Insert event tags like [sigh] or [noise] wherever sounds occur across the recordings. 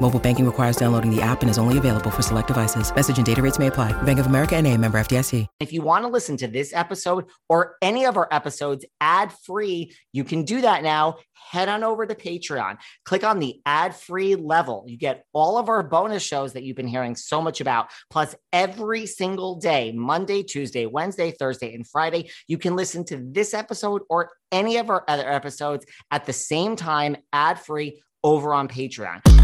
Mobile banking requires downloading the app and is only available for select devices. Message and data rates may apply. Bank of America and a member FDIC. If you want to listen to this episode or any of our episodes ad free, you can do that now. Head on over to Patreon. Click on the ad free level. You get all of our bonus shows that you've been hearing so much about. Plus, every single day Monday, Tuesday, Wednesday, Thursday, and Friday you can listen to this episode or any of our other episodes at the same time, ad free over on Patreon.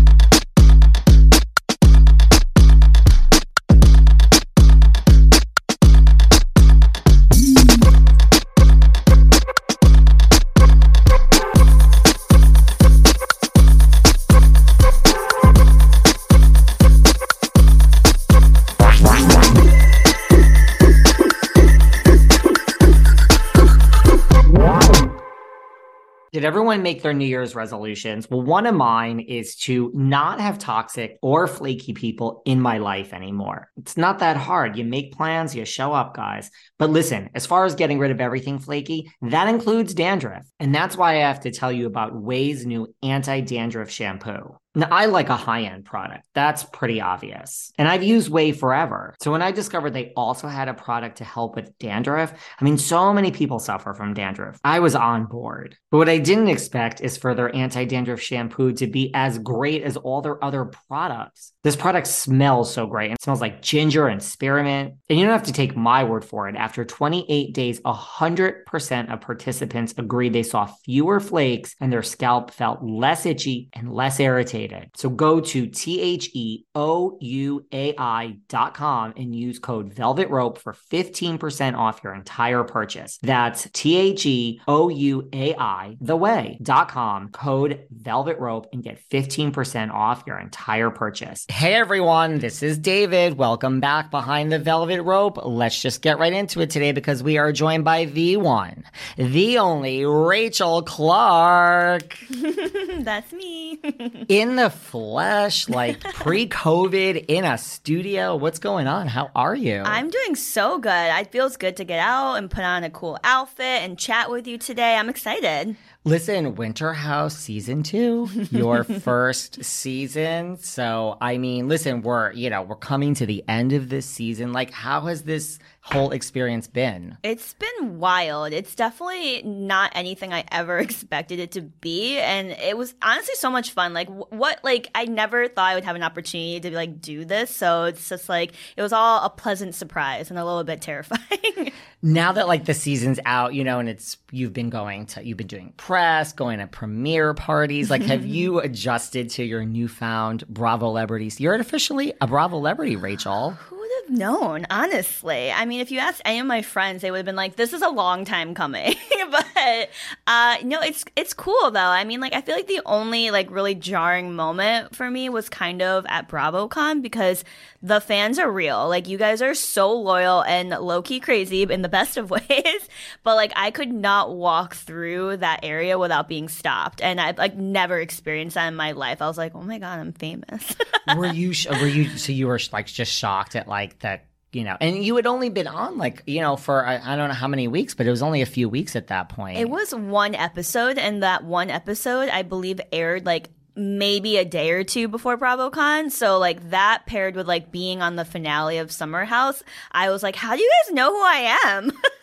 Did everyone make their New Year's resolutions? Well, one of mine is to not have toxic or flaky people in my life anymore. It's not that hard. You make plans, you show up, guys. But listen, as far as getting rid of everything flaky, that includes dandruff. And that's why I have to tell you about Ouai's new anti dandruff shampoo. Now, I like a high end product. That's pretty obvious. And I've used Ouai forever. So when I discovered they also had a product to help with dandruff, I mean, so many people suffer from dandruff. I was on board. But what I didn't expect is for their anti dandruff shampoo to be as great as all their other products. This product smells so great. It smells like ginger and spearmint. And you don't have to take my word for it. After 28 days, 100% of participants agreed they saw fewer flakes and their scalp felt less itchy and less irritated. So go to T H E O U A I dot com and use code Velvet Rope for 15% off your entire purchase. That's T H E O U A I, the way dot com, code Velvet Rope, and get 15% off your entire purchase. Hey everyone, this is David. Welcome back behind the Velvet Rope. Let's just get right into it today because we are joined by the one, the only Rachel Clark. [laughs] That's me. [laughs] in the flesh, like [laughs] pre COVID in a studio. What's going on? How are you? I'm doing so good. It feels good to get out and put on a cool outfit and chat with you today. I'm excited. Listen, Winter House season two, your [laughs] first season. So, I mean, listen, we're, you know, we're coming to the end of this season. Like, how has this whole experience been? It's been wild. It's definitely not anything I ever [laughs] expected it to be. And it was honestly so much fun. Like, what, like, I never thought I would have an opportunity to, like, do this. So it's just like, it was all a pleasant surprise and a little bit [laughs] terrifying. now that, like, the season's out, you know, and it's, you've been going to, you've been doing press, going to premiere parties. Like, have [laughs] you adjusted to your newfound Bravo celebrities? You're officially a Bravo celebrity, Rachel. Who have known, honestly? I mean, if you asked any of my friends, they would have been like, "This is a long time coming." [laughs] but uh, no, it's it's cool though. I mean, like, I feel like the only like really jarring moment for me was kind of at BravoCon because the fans are real. Like, you guys are so loyal and low key crazy in the best of [laughs] ways. but like, I could not walk through that area without being stopped, and I've like never experienced that in my life. I was like, "Oh my god, I'm famous." [laughs] were you? Were you? So you were like just shocked at like that you know, and you had only been on like, you know, for I, I don't know how many weeks, but it was only a few weeks at that point. It was one episode, and that one episode, I believe, aired like maybe a day or two before BravoCon. So like that paired with like being on the finale of Summer House, I was like, how do you guys know who I am? [laughs]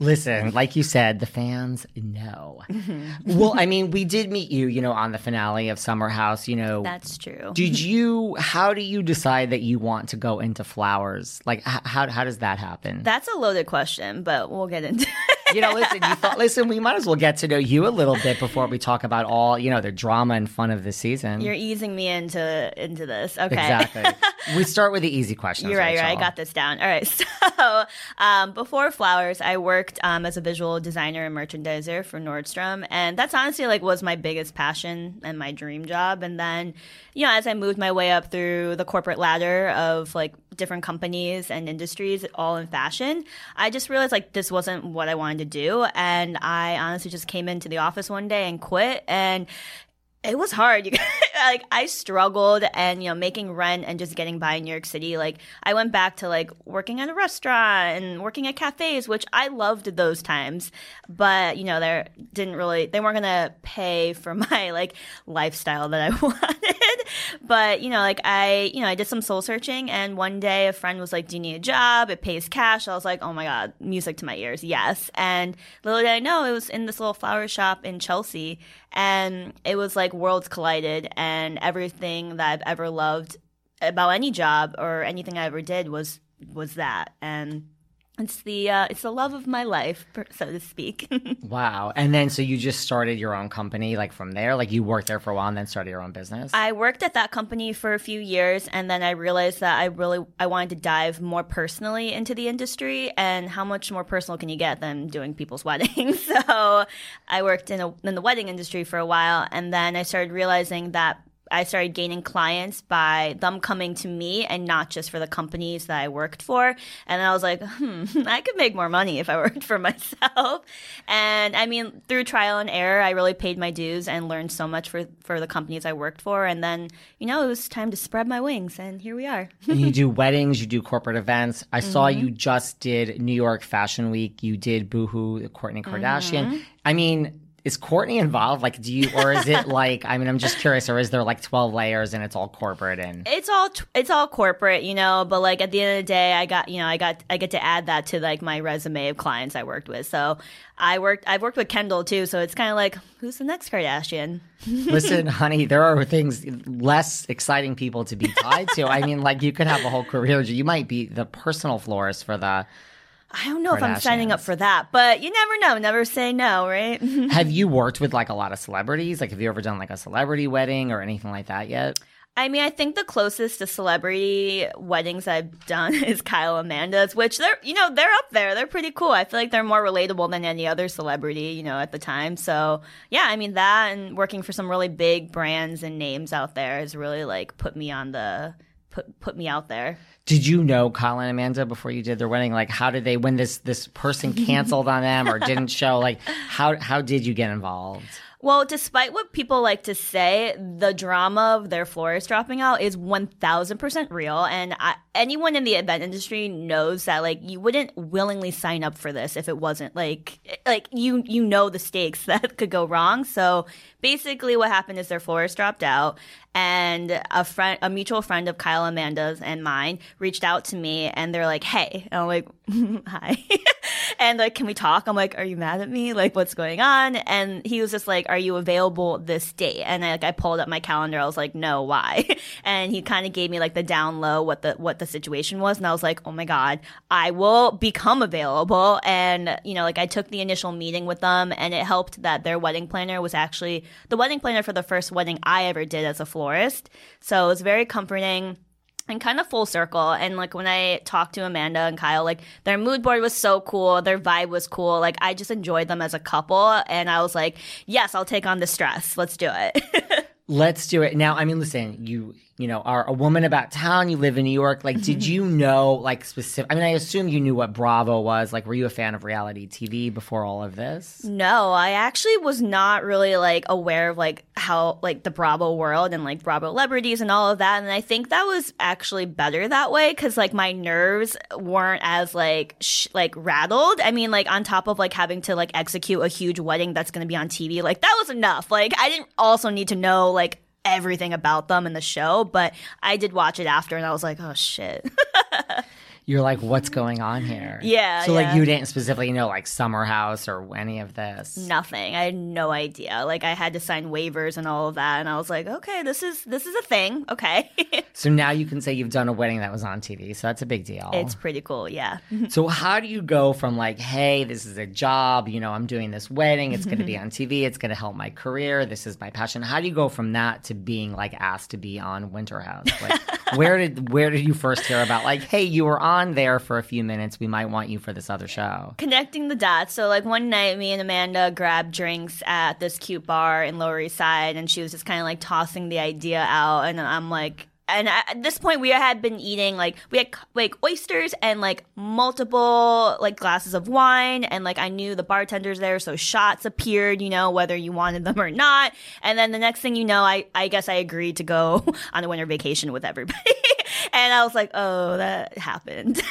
Listen, like you said, the fans know. well, I mean, we did meet you, you know, on the finale of Summer House, you know. That's true. Did you how do you decide that you want to go into flowers? Like how how does that happen? That's a loaded question, but we'll get into you know, listen, you thought listen, we might as well get to know you a little bit before we talk about all, you know, the drama and fun of the season. You're easing me into into this. Okay. Exactly. [laughs] we start with the easy questions. You're right, Rachel. right. I got this down. All right. [laughs] So, um, before Flowers, I worked um, as a visual designer and merchandiser for Nordstrom, and that's honestly like was my biggest passion and my dream job. And then, you know, as I moved my way up through the corporate ladder of like different companies and industries, all in fashion, I just realized like this wasn't what I wanted to do, and I honestly just came into the office one day and quit. And it was hard. [laughs] You like I struggled and you know making rent and just getting by in New York City. Like I went back to like working at a restaurant and working at cafes, which I loved those times. But you know they didn't really they weren't gonna pay for [laughs] my like lifestyle that I [laughs] wanted. But you know like I you know I did some soul searching and one day a friend was like, "Do you need a job? It pays cash." I was like, "Oh my god, music to my ears, yes!" And little did I know it was in this little flower shop in Chelsea and it was like worlds collided and everything that I've ever loved about any job or anything I ever did was was that. And it's the uh, it's the love of my life so to speak [laughs] Wow. And then so you just started your own company like from there? Like you worked there for a while and then started your own business? I worked at that company for a few years and then I realized that I really I wanted to dive more personally into the industry and how much more personal can you get than doing people's [laughs] weddings. so I worked in a, in the wedding industry for a while and then I started realizing that I started gaining clients by them coming to me and not just for the companies that I worked for. And I was like, hmm, [laughs] I could make more money if I [laughs] worked for myself. And I mean, through trial and error, I really paid my dues and learned so much for, for the companies I worked for. And then, you know, it was time to spread my wings. And here we are. and you do [laughs] weddings, you do corporate events. I saw you just did New York Fashion Week. You did Boohoo, the Kourtney Kardashian. I mean, is Kourtney involved? Like, do you, or is it [laughs] like, I mean, I'm just curious, or is there like 12 layers and it's all corporate and. it's all it's all corporate, you know. But like at the end of the day, I got you know I got I get to add that to like my resume of clients I worked with. So I worked I've worked with Kendall too. So it's kind of like who's the next Kardashian? [laughs] Listen, honey, there are things less exciting people to be tied to. I mean, like you could have a whole career. You might be the personal florist for the. I don't know if I'm signing up for that, but you never know. Never say no, right? [laughs] Have you worked with like a lot of celebrities? Like, have you ever done like a celebrity wedding or anything like that yet? I mean, I think the closest to celebrity weddings I've done [laughs] is Kymanda's, which they're, you know, they're up there. They're pretty cool. I feel like they're more relatable than any other celebrity, you know, at the time. So, yeah, I mean, that and working for some really big brands and names out there has really like put me on the, put, put me out there. Did you know Colin and Amanda before you did their wedding? Like, how did they when this this person canceled on them or didn't [laughs] show? Like, how how did you get involved? Well, despite what people like to say, the drama of their florist dropping out is 1000% real. And I, anyone in the event industry knows that, like, you wouldn't willingly sign up for this if it wasn't, like, like you, you know the stakes [laughs] that could go wrong. So basically what happened is their florist dropped out and a friend, a mutual friend of Kymanda's and mine reached out to me and they're like, Hey, and I'm like, [laughs] hi. [laughs] and like, can we talk? I'm like, are you mad at me? Like, what's going on? And he was just like, are you available this date? And I, like, I pulled up my calendar. I was like, no, why? [laughs] and he kind of gave me like the down low, what the, what the situation was. And I was like, oh my God, I will become available. And, you know, like I took the initial meeting with them and it helped that their wedding planner was actually the wedding planner for the first wedding I ever did as a florist. So it was very comforting and kind of full circle. And like when I talked to Amanda and Kyle, like their mood board was so cool, their vibe was cool. Like I just enjoyed them as a couple, and I was like, yes, I'll take on the stress. Let's do it. [laughs] Let's do it now. I mean, listen, you you know are a woman about town. You live in New York. Like, did mm-hmm. you know like specific? I mean, I assume you knew what Bravo was. Like, were you a fan of reality TV before all of this? no, I actually was not really like aware of like how how like the Bravo world and like Bravo celebrities and all of that. And I think that was actually better that way because like my nerves weren't as like sh- like rattled. I mean, like on top of like having to like execute a huge wedding that's going to be on TV, like that was enough. Like I didn't also need to know like everything about them in the show, but I did watch it after and I was like, oh shit. [laughs] You're like, what's going on here? Yeah, So like you didn't specifically know like Summer House or any of this. Nothing. I had no idea. Like I had to sign waivers and all of that and I was like, okay, this is this is a thing. Okay. [laughs] So now you can say you've done a wedding that was on TV. So that's a big deal. it's pretty cool. Yeah. [laughs] So how do you go from like, hey, this is a job, you know, I'm doing this wedding, it's going to be [laughs] on TV, it's going to help my career, this is my passion. How do you go from that to being like asked to be on Winter House? Like, where did where did you first hear about like, hey, you were on there for a few minutes, we might want you for this other show? connecting the dots. So like one night, me and Amanda grabbed drinks at this cute bar in Lower East Side, and she was just kind of like tossing the idea out, and I'm like. And at this point, we had been eating like we had like oysters and like multiple like glasses of wine, and like I knew the bartenders there, so shots appeared, you know, whether you wanted them or not. And then the next thing you know, I I guess I agreed to go [laughs] on a winter vacation with everybody, and I was like, oh, that happened.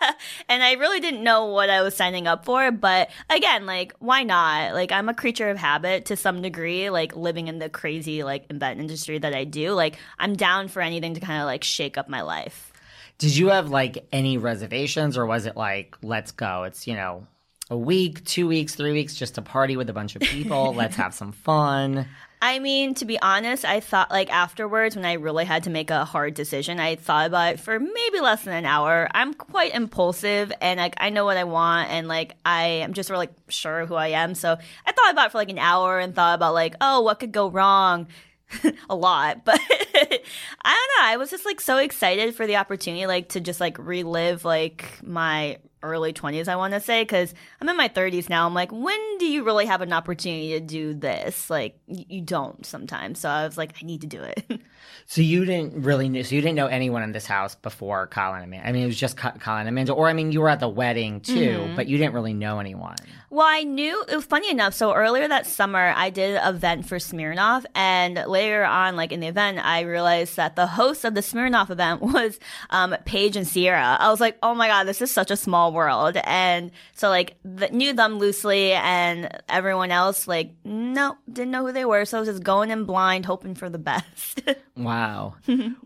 [laughs] and I really didn't know what I was signing up for. But again, like, why not? Like, I'm a creature of habit to some degree, like living in the crazy, like, event industry that I do. Like, I'm down for anything to kind of like shake up my life. Did you have like any reservations or was it like, let's go? It's, you know, a week, two weeks, three weeks, just to party with a bunch of people. let's have some fun. [laughs] I mean, to be honest, I thought like afterwards when I really had to make a hard decision, I thought about it for maybe less than an hour. I'm quite impulsive and like I know what I want and like I am just really sure who I am. So I thought about it for like an hour and thought about like, oh, what could go wrong? [laughs] a lot, but [laughs] I don't know. I was just like so excited for the opportunity, like to just like relive like my early 20s, I want to say, because I'm in my 30s now. I'm like, when do you really have an opportunity to do this? Like, you don't sometimes. So I was like, I need to do it. [laughs] So you didn't really know, so you didn't know anyone in this house before Kyle and Amanda. I mean, it was just Kyle and Amanda, or I mean, you were at the wedding too, but you didn't really know anyone. Well, I knew it was funny enough. So earlier that summer, I did an event for Smirnoff, and later on, like in the event, I realized that the host of the Smirnoff event [laughs] was um, Paige and Ciara. I was like, oh my god, this is such a small world, and so like the, knew them loosely, and everyone else like no, didn't know who they were. So I was just going in blind, hoping for the best. [laughs] Wow.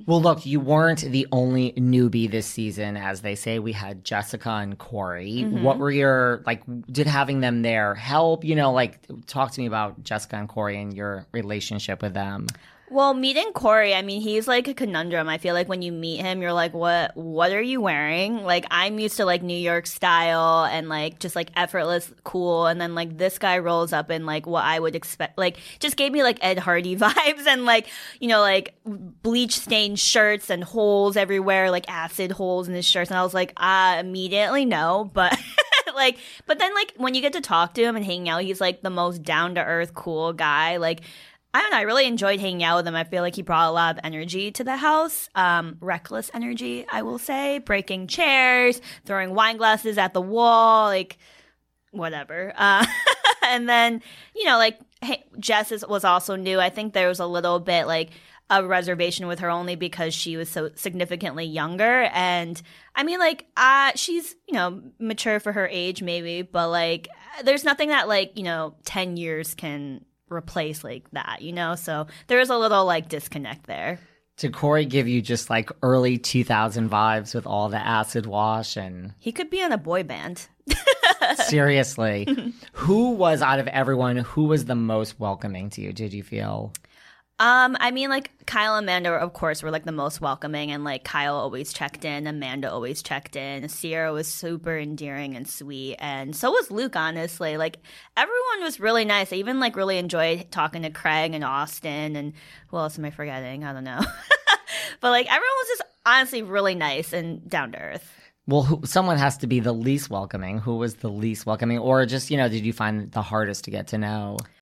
well, look, you weren't the only newbie this season. As they say, we had Jessica and Kory. Mm-hmm. What were your, like, did having them there help? You know, like, talk to me about Jessica and Kory and your relationship with them. Well, meeting Kory, I mean, he's like a conundrum. I feel like when you meet him, you're like, what what are you wearing? Like I'm used to like New York style and like just like effortless cool and then like this guy rolls up in like what I would expect like just gave me like Ed Hardy [laughs] vibes and like, you know, like bleach stained shirts and holes everywhere, like acid holes in his shirts and I was like, uh immediately no, but [laughs] like but then like when you get to talk to him and hang out, he's like the most down to earth cool guy. Like I don't know. I really enjoyed hanging out with him. I feel like he brought a lot of energy to the house. Um, reckless energy, I will say. Breaking chairs, throwing wine glasses at the wall, like whatever. [laughs] Uh, and then, you know, like hey, Jess is, was also new. I think there was a little bit like a reservation with her only because she was so significantly younger. And I mean, like, uh, she's, you know, mature for her age, maybe, but like, there's nothing that, like, you know, 10 years can replace like that, you know? So there is a little like disconnect there. Did Kory give you just like early 2000 vibes with all the acid wash and He could be in a boy band. [laughs] seriously, [laughs] who was out of everyone, who was the most welcoming to you? Did you feel? Um, I mean, like Kyle and Amanda, of course, were like the most welcoming, and like Kyle always checked in, Amanda always checked in. Ciara was super endearing and sweet, and so was Luke. Honestly, like everyone was really nice. I even like really enjoyed talking to Craig and Austen, and who else am I forgetting? I don't know, [laughs] but like everyone was just honestly really nice and down to earth. Well, who, someone has to be the least welcoming. Who was the least welcoming, or just you know, did you find the hardest to get to know?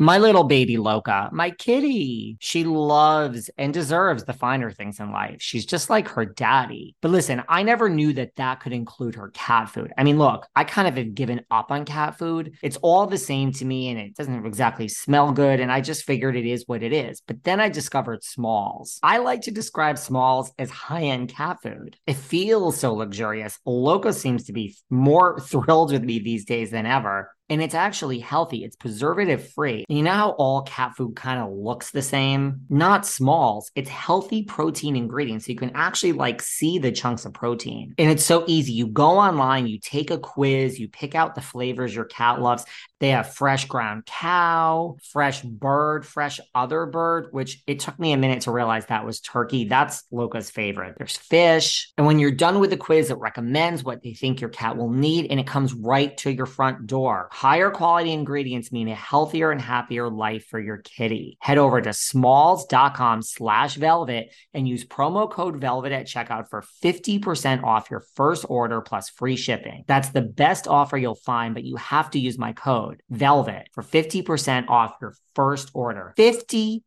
My little baby Loca, my kitty, she loves and deserves the finer things in life. She's just like her daddy. But listen, I never knew that that could include her cat food. I mean, look, I kind of have given up on cat food. It's all the same to me and it doesn't exactly smell good. And I just figured it is what it is. But then I discovered Smalls. I like to describe Smalls as high end cat food. It feels so luxurious. Loca seems to be more [laughs] thrilled with me these days than ever and it's actually healthy. It's preservative free. You know how all cat food kind of looks the same? Not smalls. It's healthy protein ingredients. So you can actually like see the chunks of protein. And it's so easy. You go online, you take a quiz, you pick out the flavors your cat loves. They have fresh ground cow, fresh bird, fresh other bird, which it took me a minute to realize that was turkey. That's Loca's favorite. There's fish. And when you're done with the quiz, it recommends what they think your cat will need and it comes right to your front door. Higher quality ingredients mean a healthier and happier life for your kitty. Head over to smalls.com slash velvet and use promo code velvet at checkout for 50% off your first order plus free shipping. That's the best offer you'll find, but you have to use my code VELVET for 50% off your first order. 50%.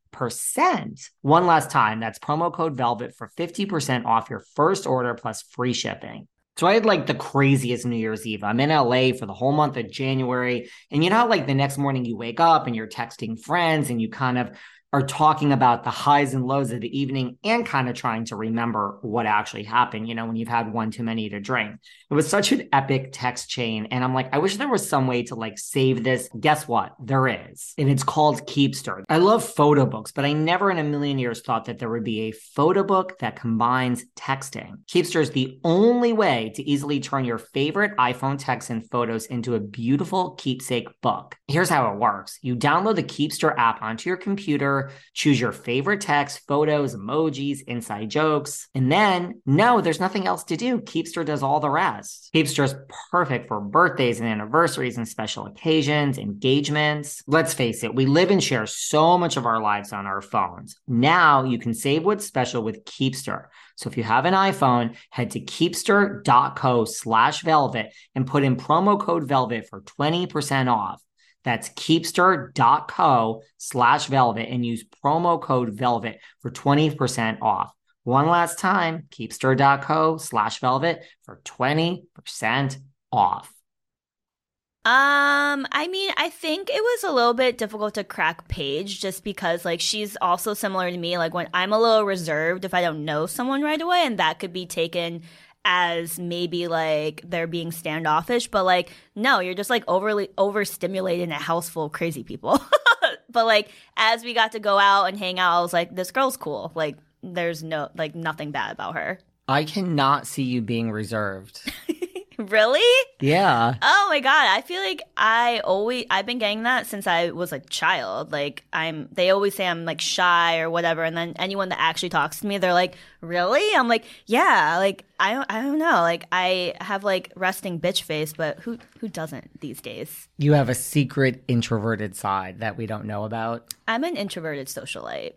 One last time, that's promo code VELVET for 50% off your first order plus free shipping. So I had like the craziest New Year's Eve. I'm in LA for the whole month of January. And you know, like the next morning you wake up and you're texting friends and you kind of are talking about the highs and lows of the evening and kind of trying to remember what actually happened, you know, when you've had one too many to drink. It was such an epic text chain. And I'm like, I wish there was some way to like save this. Guess what? There is. And it's called Keepster. I love photo books, but I never in a million years thought that there would be a photo book that combines texting. Keepster is the only way to easily turn your favorite iPhone texts and photos into a beautiful keepsake book. Here's how it works you download the Keepster app onto your computer choose your favorite text, photos, emojis, inside jokes. And then, no, there's nothing else to do. Keepster does all the rest. Keepster is perfect for birthdays and anniversaries and special occasions, engagements. Let's face it, we live and share so much of our lives on our phones. Now you can save what's special with Keepster. So if you have an iPhone, head to keepster.co slash velvet and put in promo code velvet for 20% off. That's keepster.co slash velvet and use promo code velvet for 20% off. One last time, keepster.co slash velvet for 20% off. Um, I mean, I think it was a little bit difficult to crack Paige just because like she's also similar to me. Like when I'm a little reserved if I don't know someone right away, and that could be taken as maybe like they're being standoffish, but like no, you're just like overly overstimulating a house full of crazy people. [laughs] but like as we got to go out and hang out, I was like, this girl's cool. Like there's no like nothing bad about her. I cannot see you being reserved. [laughs] Really? Yeah. Oh my god, I feel like I always I've been getting that since I was a child. Like I'm they always say I'm like shy or whatever and then anyone that actually talks to me they're like, "Really?" I'm like, "Yeah, like I don't I don't know. Like I have like resting bitch face, but who who doesn't these days?" You have a secret introverted side that we don't know about. I'm an introverted socialite.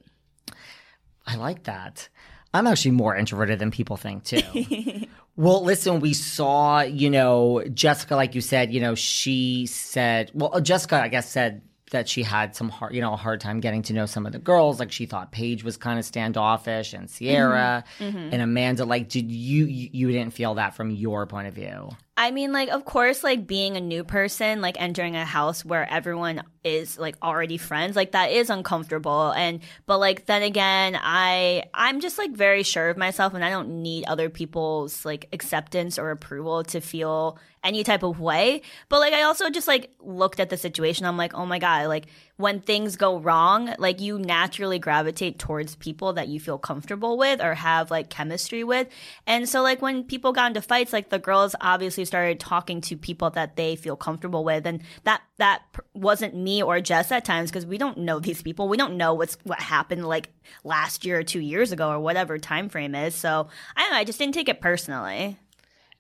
I like that. I'm actually more introverted than people think too. [laughs] well, listen, we saw, you know, Jessica, like you said, you know, she said, well, Jessica, I guess, said that she had some hard, you know, a hard time getting to know some of the girls. Like she thought Paige was kind of standoffish and Ciara Mm-hmm. and Amanda. Like, did you you you didn't feel that from your point of view? I mean, like, of course, like being a new person, like entering a house where everyone is like already friends, like that is uncomfortable. And, but like, then again, I, I'm just like very sure of myself and I don't need other people's like acceptance or approval to feel any type of way. But like, I also just like looked at the situation. I'm like, oh my God, like when things go wrong, like you naturally gravitate towards people that you feel comfortable with or have like chemistry with. And so like when people got into fights, like the girls obviously started talking to people that they feel comfortable with. And that, that wasn't me or Jess at times because we don't know these people. We don't know what's, what happened like last year or two years ago or whatever time frame is. So I don't know. I just didn't take it personally.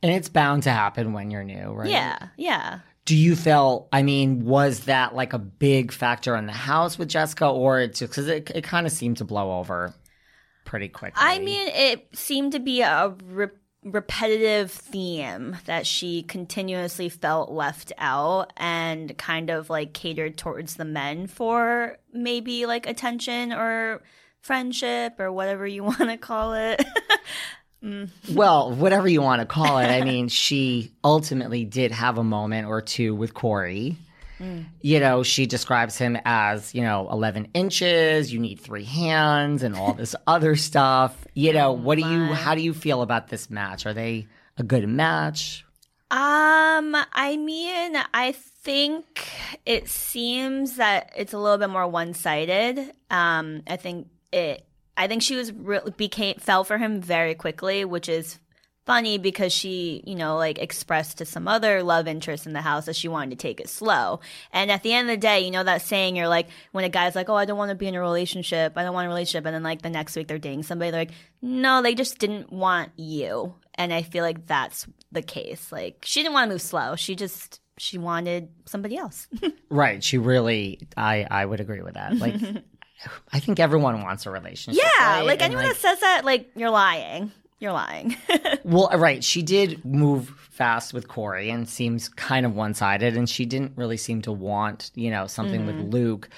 And it's bound to happen when you're new, right? Yeah. Yeah. Do you feel? I mean, was that like a big factor in the house with Jessica, or it's just because it it kind of seemed to blow over pretty quickly? I mean, it seemed to be a re- repetitive theme that she continuously felt left out and kind of like catered towards the men for maybe like attention or friendship or whatever you [laughs] want to call it. [laughs] Well, whatever you want to call it. I mean, [laughs] she ultimately did have a moment or two with Kory. You know, she describes him as, you know, 11 inches, you need three hands, and all this [laughs] other stuff. You know, what do you, how do you feel about this match? Are they a good match? Um, I mean, I think it seems that it's a little bit more one-sided. Um, I think it. I think she was re- became fell for him very quickly, which is funny because she, you know, like expressed to some other love interest in the house that she wanted to take it slow. And at the end of the day, you know that saying, you're like, when a guy's like, oh, I don't want to be in a relationship, I don't want a relationship, and then like the next week they're dating somebody, they're like, no, they just didn't want you. And I feel like that's the case. Like she didn't want to move slow. She just she wanted somebody else. [laughs] Right. She really, I, I would agree with that. Like, [laughs] I think everyone wants a relationship. yeah, right? like And, anyone that says that, like you're lying. You're lying. [laughs] Well, uh, right. She did move fast with Kory and seems kind of one sided, and she didn't really seem to want, you know, something with mm-hmm. Luke.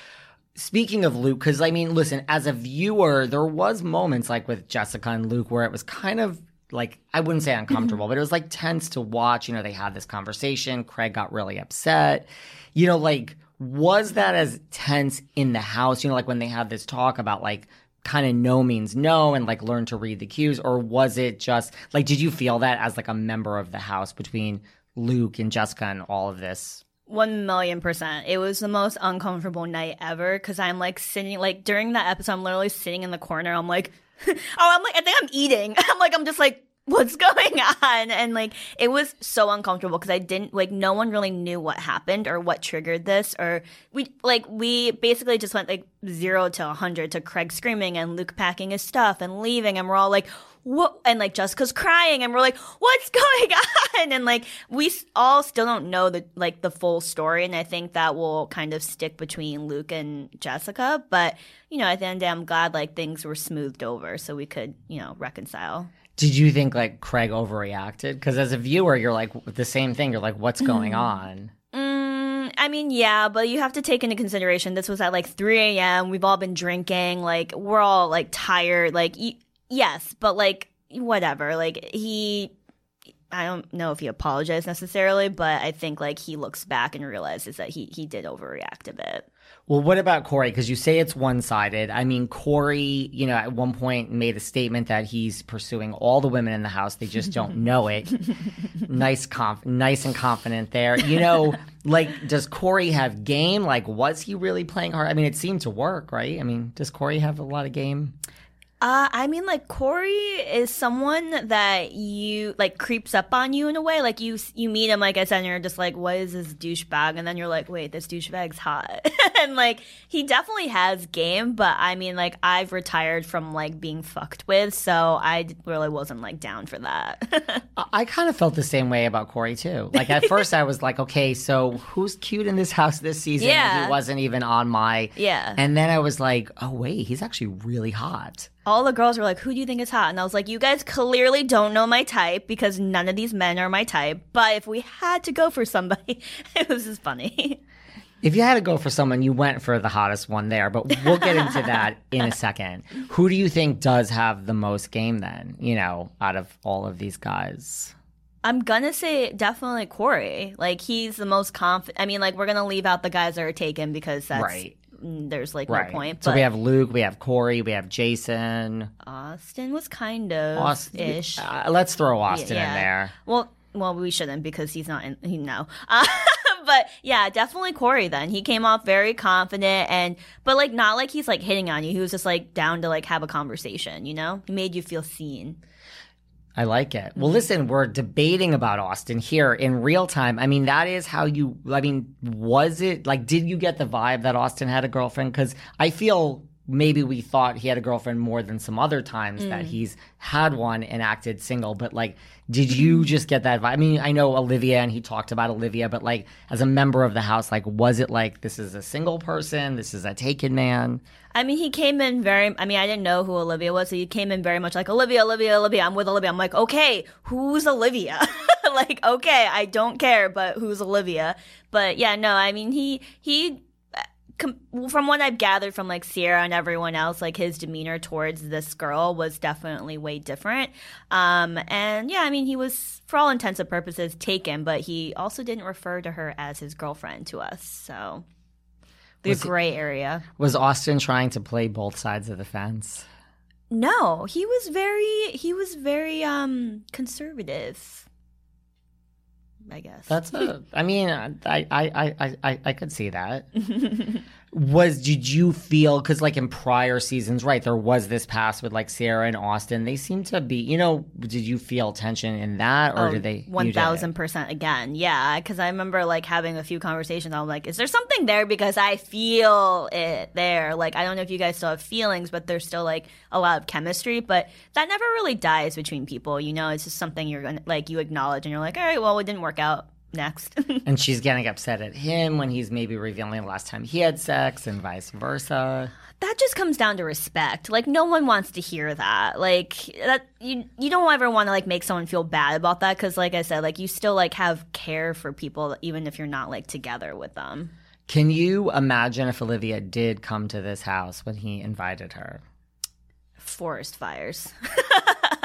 Speaking of Luke, because I mean, listen, as a viewer, there was moments like with Jessica and Luke where it was kind of like I wouldn't say mm-hmm. uncomfortable, but it was like tense to watch. You know, they had this conversation. Craig got really upset. You know, like was that as tense in the house? You know, like when they had this talk about like kind of no means no and like learn to read the cues, or was it just like did you feel that as like a member of the house between Luke and Jessica and all of this? One million percent. It was the most uncomfortable night ever because I'm like sitting, like during that episode, I'm literally sitting in the corner. I'm like, [laughs] oh, I'm like, I think I'm eating. [laughs] I'm like, I'm just like, what's going [laughs] on? And like, it was so uncomfortable because I didn't, like, no one really knew what happened or what triggered this. Or we, like, we basically just went like zero to a 100 to Craig screaming and Luke packing his stuff and leaving. And we're all like, what and like Jessica's crying and we're like what's [laughs] going on and like we all still don't know the like the full story and I think that will kind of stick between Luke and Jessica but you know at the end I'm glad like things were smoothed over so we could you know reconcile Did you think like Craig overreacted? Because as a viewer, you're like the same thing. You're like, what's going on? Mm, I mean, yeah, but you have to take into consideration this was at like 3 a.m. We've all been drinking. Like, we're all like tired. Like, y- yes, but like, whatever. Like, he, I don't know if he apologized necessarily, but I think like he looks back and realizes that he he did overreact a bit. Well, what about Kory? Because you say it's one sided. I mean, Kory, you know, at one point made a statement that he's pursuing all the women in the house. They just don't know it. [laughs] nice, conf- nice and confident there. You know, like, does Kory have game? Like, was he really playing hard? I mean, it seemed to work, right? I mean, does Kory have a lot of game? Uh, I mean, like Kory is someone that you like creeps up on you in a way. Like you, you meet him, like I said, and you're just like, "What is this douchebag?" And then you're like, "Wait, this douchebag's hot." [laughs] and like he definitely has game, but I mean, like I've retired from like being fucked with, so I really wasn't like down for that. [laughs] I, I kind of felt the same way about Kory, too. Like, at first, I was like, okay, so who's cute in this house this season? Yeah. He wasn't even on my. Yeah. And then I was like, oh, wait, he's actually really hot. All the girls were like, "Who do you think is hot?" And I was like, "You guys clearly don't know my type because none of these men are my type. But if we had to go for somebody, [laughs] it was just funny." If you had to go for someone, you went for the hottest one there, but we'll get into [laughs] that in a second. Who do you think does have the most game then, you know, out of all of these guys? I'm gonna say definitely Kory. Like he's the most confident. I mean, like we're gonna leave out the guys that are taken because that's Right. There's like Right. no point. so we have Luke, we have Kory, we have Jason. Austen was kind of Austen. ish. Uh, let's throw Austen in yeah. there. Well, well, we shouldn't because he's not in. He, no, uh, [laughs] but yeah, definitely Kory. Then he came off very confident and, but like not like he's like hitting on you. He was just like down to like have a conversation. You know, he made you feel seen. I like it. Mm-hmm. Well, listen, we're debating about Austen here in real time. I mean, that is how you, I mean, was it like, did you get the vibe that Austen had a girlfriend? Because I feel maybe we thought he had a girlfriend more than some other times that Mm. he's had one and acted single. But like, did you just get that vibe? I mean, I know Olivia and he talked about Olivia, but like, as a member of the house, like, was it like this is a single person? This is a taken man? I mean, he came in very. I mean, I didn't know who Olivia was, so he came in very much like Olivia, Olivia, Olivia. I'm with Olivia. I'm like, okay, who's Olivia? [laughs] like, okay, I don't care, but who's Olivia? But yeah, no, I mean, he he. Com- from what I've gathered from like Ciara and everyone else, like his demeanor towards this girl was definitely way different. Um, and yeah, I mean, he was, for all intents and purposes, taken, but he also didn't refer to her as his girlfriend to us. So the Was gray area. Was Austen trying to play both sides of the fence? No, he was very he was very um conservative. I guess. That's a. I mean, I I I I I, I could see that. [laughs] was did you feel because like in prior seasons, right? There was this past with like Sarah and Austen. They seem to be. You know, did you feel tension in that, or oh, they? Oh, One did? thousand percent again, yeah. Because I remember like having a few conversations. I'm like, is there something there? Because I feel it there. Like I don't know if you guys still have feelings, but there's still like a lot of chemistry. But that never really dies between people. You know, it's just something you're gonna like you acknowledge, and you're like, all right, well, it didn't work out. Next. [laughs] And she's getting upset at him when he's maybe revealing the last time he had sex, and vice versa. that just comes down to respect. Like no one wants to hear that. Like that you you don't ever want to like make someone feel bad about that cuz like I said like you still like have care for people even if you're not like together with them. Can you imagine if Olivia did come to this house when he invited her? Forest fires. [laughs]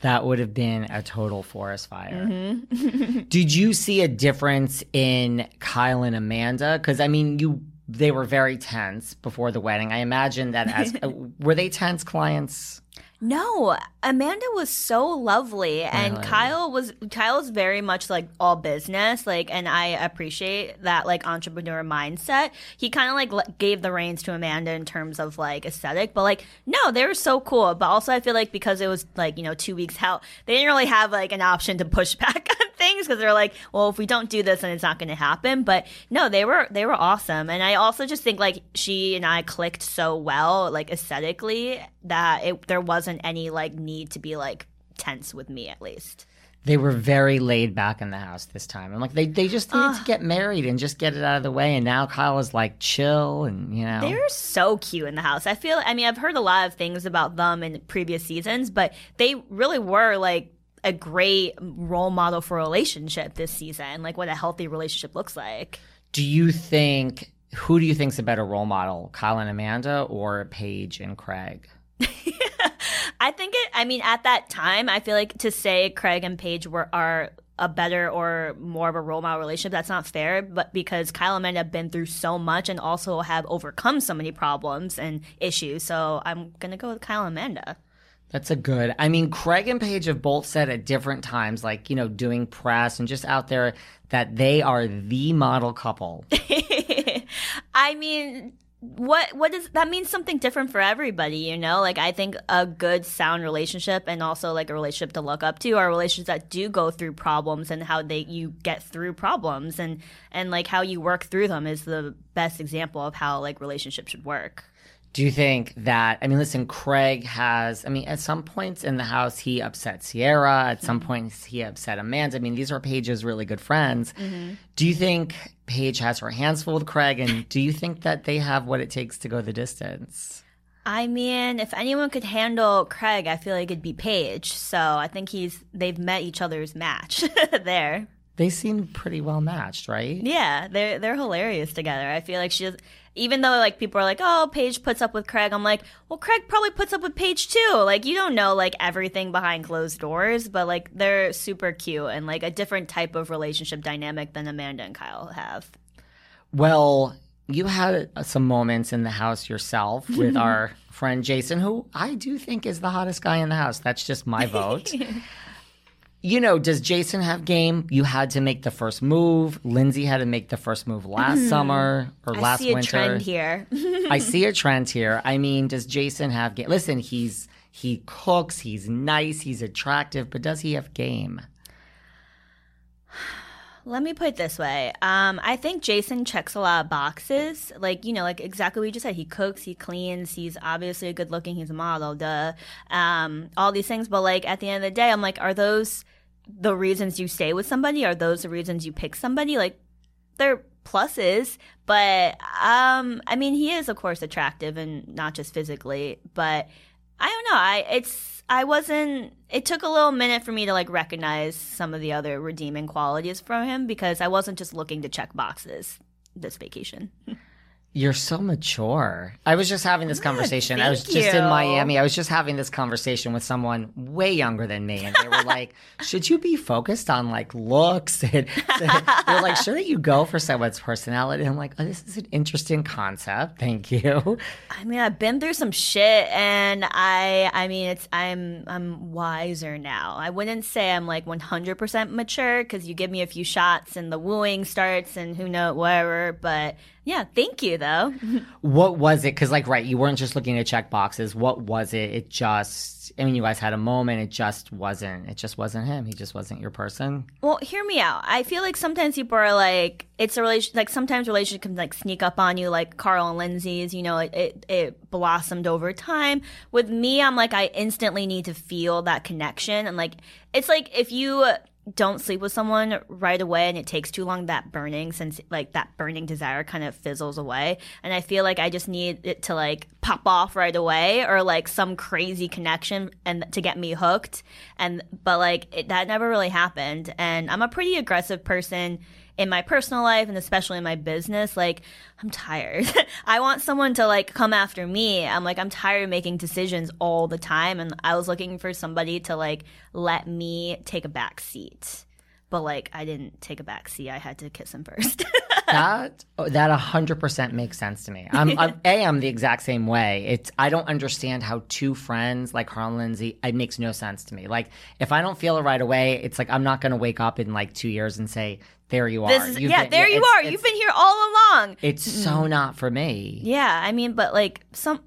That would have been a total forest fire. Mm-hmm. [laughs] Did you see a difference in Kyle and Amanda? Because I mean, you they were very tense before the wedding. I imagine that as [laughs] were they tense clients? No, Amanda was so lovely, and Really? Kyle was Kyle's very much like all business, like, and I appreciate that like entrepreneur mindset. He kind of like le- gave the reins to Amanda in terms of like aesthetic, but like no, they were so cool. But also, I feel like because it was like you know two weeks out, they didn't really have like an option to push [laughs] back on things because they're like, well, if we don't do this, then it's not going to happen. But no, they were they were awesome, and I also just think like she and I clicked so well, like aesthetically, that it there wasn't any like need to be like tense with me at least. They were very laid back in the house this time. I'm like, they they just needed to get married and just get it out of the way. And now Kyle is like chill and you know. They're so cute in the house. I feel. I mean, I've heard a lot of things about them in previous seasons, but they really were like a great role model for a relationship this season. Like what a healthy relationship looks like. do you think who do you think's a better role model, Kyle and Amanda or Paige and Craig? [laughs] [laughs] I think it. I mean, at that time, I feel like to say Craig and Paige were are a better or more of a role model relationship. That's not fair, but because Kyle and Amanda have been through so much and also have overcome so many problems and issues, so I'm gonna go with Kyle and Amanda. That's a good. I mean, Craig and Paige have both said at different times, like, you know, doing press and just out there, that they are the model couple. [laughs] I mean, what what does that means something different for everybody, you know? Like I think a good sound relationship and also like a relationship to look up to are relationships that do go through problems and how they you get through problems and and like how you work through them is the best example of how like relationships should work. Do you think that, I mean, listen, Craig has, I mean, at some points in the house, he upset Ciara. At some mm-hmm. points, he upset Amanda. I mean, these are Paige's really good friends. Mm-hmm. Do you think Paige has her hands full with Craig? And do you think that they have what it takes to go the distance? I mean, if anyone could handle Craig, I feel like it'd be Paige. So I think he's they've met each other's match [laughs] there. They seem pretty well matched, right? Yeah, they're they're hilarious together. I feel like she's even though like people are like, "Oh, Paige puts up with Craig." I'm like, "Well, Craig probably puts up with Paige too." Like you don't know like everything behind closed doors, but like they're super cute and like a different type of relationship dynamic than Amanda and Kyle have. Well, you had some moments in the house yourself [laughs] with our friend Jason, who I do think is the hottest guy in the house. That's just my vote. [laughs] you know, does Jason have game? You had to make the first move. Lindsay had to make the first move last mm-hmm. summer or I last winter. I see a trend here. I [laughs] see a trend here. I mean, does Jason have game? Listen, he's he cooks, he's nice, he's attractive, but does he have game? Let me put it this way. Um, I think Jason checks a lot of boxes. Like, you know, like exactly what you just said. He cooks, he cleans, he's obviously a good looking, he's a model, duh. Um, all these things. But like at the end of the day, I'm like, are those the reasons you stay with somebody? Are those the reasons you pick somebody? Like they're pluses, but um, I mean he is of course attractive and not just physically, but I don't know. I it's I wasn't. It took a little minute for me to like recognize some of the other redeeming qualities from him because I wasn't just looking to check boxes this vacation. [laughs] You're so mature. I was just having this conversation. I was just in. Miami. I was just having this conversation with someone way younger than me, and they were like, [laughs] "Should you be focused on like looks?" [laughs] And they're like, "Shouldn't you go for someone's personality?" And I'm like, "Oh, this is an interesting concept. Thank you." I mean, I've been through some shit, and I, I mean, it's I'm I'm wiser now. I wouldn't say I'm like 100% mature because you give me a few shots and the wooing starts, and who knows whatever. But yeah, thank you though. [laughs] What was it? Because like, right, you weren't just looking to check boxes. What was it? It just. I mean, you guys had a moment. It just wasn't. It just wasn't him. He just wasn't your person. Well, hear me out. I feel like sometimes people are like, it's a relation. Like sometimes relationship can like sneak up on you, like Carl and Lindsay's. You know, it, it it blossomed over time. With me, I'm like, I instantly need to feel that connection, and like, it's like if you don't sleep with someone right away and it takes too long that burning since like that burning desire kind of fizzles away. And i feel like i just need it to like pop off right away or like some crazy connection and to get me hooked. And but like it, that never really happened. And i'm a pretty aggressive person in my personal life and especially in my business like i'm tired [laughs] i want someone to like come after me i'm like i'm tired of making decisions all the time and i was looking for somebody to like let me take a back seat but like i didn't take a back seat i had to kiss him first [laughs] that oh, that hundred percent makes sense to me. I'm, I'm a I'm the exact same way. It's I don't understand how two friends like Carl and Lindsay it makes no sense to me. Like if I don't feel it right away, it's like I'm not going to wake up in like two years and say there you are. is yeah been- there you are you've been here all along It's so not for me. Yeah, I mean, but like some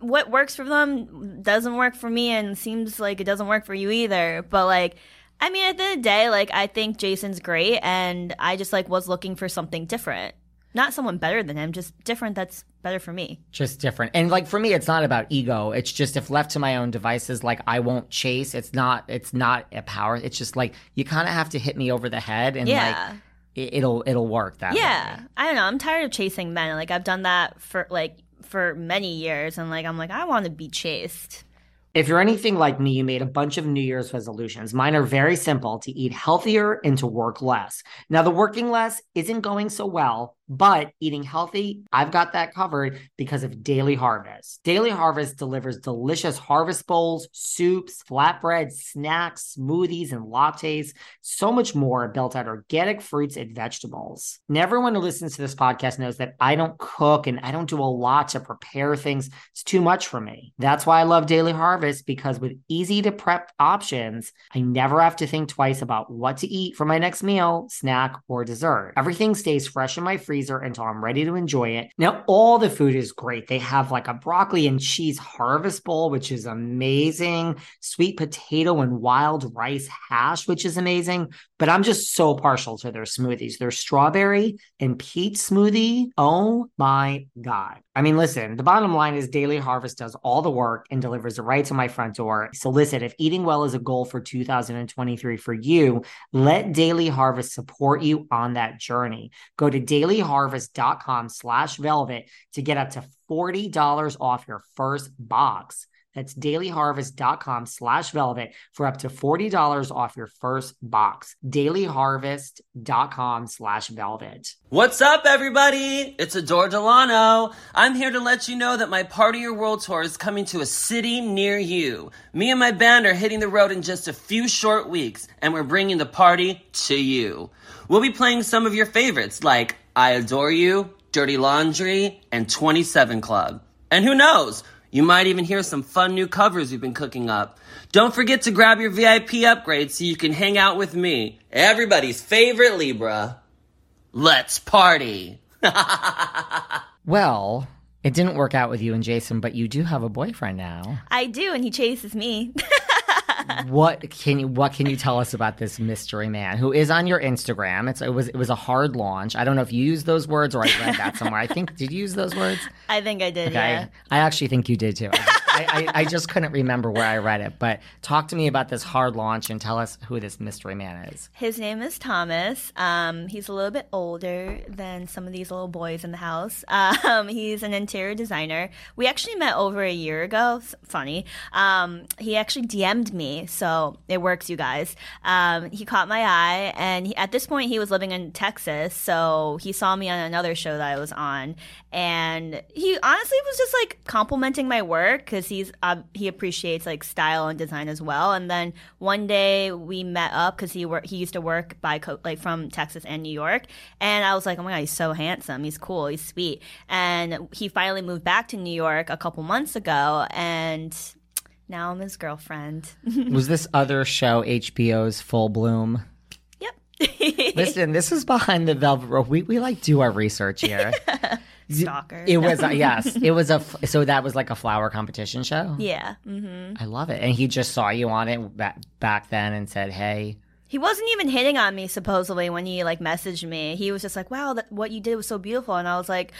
what works for them doesn't work for me and seems like it doesn't work for you either. But like I mean at the end of the day, like I think Jason's great and I just like was looking for something different. Not someone better than him, just different that's better for me. Just different. And like for me, it's not about ego. It's just if left to my own devices, like I won't chase. It's not. It's not a power. It's just like you kind of have to hit me over the head, and Yeah. like it, it'll it'll work that Yeah. way. I don't know. I'm tired of chasing men. Like I've done that for like for many years and like I'm like I want to be chased. If you're anything like me, you made a bunch of New Year's resolutions. Mine are very simple to eat healthier and to work less. Now, the working less isn't going so well, but eating healthy, I've got that covered because of Daily Harvest. Daily Harvest delivers delicious harvest bowls, soups, flatbreads, snacks, smoothies, and lattes, so much more built out organic fruits and vegetables. And everyone who listens to this podcast knows that I don't cook and I don't do a lot to prepare things. It's too much for me. That's why I love Daily Harvest because with easy to prep options, I never have to think twice about what to eat for my next meal, snack, or dessert. Everything stays fresh in my freezer until I'm ready to enjoy it. Now, all the food is great. They have like a broccoli and cheese harvest bowl, which is amazing, sweet potato and wild rice hash, which is amazing. But I'm just so partial to their smoothies. Their strawberry and peach smoothie. Oh my God. I mean, listen, the bottom line is Daily Harvest does all the work and delivers it right to my front door. So listen, if eating well is a goal for 2023 for you, let Daily Harvest support you on that journey. Go to dailyharvest.com slash velvet to get up to $40 off your first box. That's dailyharvest.com slash velvet for up to $40 off your first box. Dailyharvest.com slash velvet. What's up, everybody? It's Adore Delano. I'm here to let you know that my Party Your World Tour is coming to a city near you. Me and my band are hitting the road in just a few short weeks, and we're bringing the party to you. We'll be playing some of your favorites like I Adore You, Dirty Laundry, and 27 Club. And who knows? You might even hear some fun new covers we've been cooking up. Don't forget to grab your VIP upgrade so you can hang out with me, everybody's favorite Libra. Let's party! [laughs] well, it didn't work out with you and Jason, but you do have a boyfriend now. I do, and he chases me. [laughs] what can you what can you tell us about this mystery man who is on your Instagram? It's it was it was a hard launch. I don't know if you used those words or I read that somewhere. I think did you use those words? I think I did. Okay. Yeah. I actually think you did too. I, [laughs] I, I, just couldn't remember where I read it. But talk to me about this hard launch and tell us who this mystery man is. His name is Thomas. Um, he's a little bit older than some of these little boys in the house. [laughs] Um, he's an interior designer. We actually met over a year ago. Funny. Um, he actually DM'd me, so it works, you guys. Um, he caught my eye, and he, at this point, he was living in Texas, so he saw me on another show that I was on, and he honestly was just like complimenting my work because he's uh, he appreciates like style and design as well. And then one day we met up because he work he used to work by co- like from Texas and New York, and I was like, oh my god, he's so handsome, he's cool, he's sweet. And he finally moved back to New York a couple months ago, and now I'm his girlfriend. [laughs] was this other show HBO's Full Bloom? Yep. Listen, this is behind the velvet rope. We we like do our research here. [laughs] Stalker. It was a, [laughs] yes. It was a so that was like a flower competition show. Yeah. Mm-hmm. I love it, and he just saw you on it back back then and said, "Hey." He wasn't even hitting on me supposedly when he like messaged me. He was just like, "Wow, that, what you did was so beautiful," and I was like,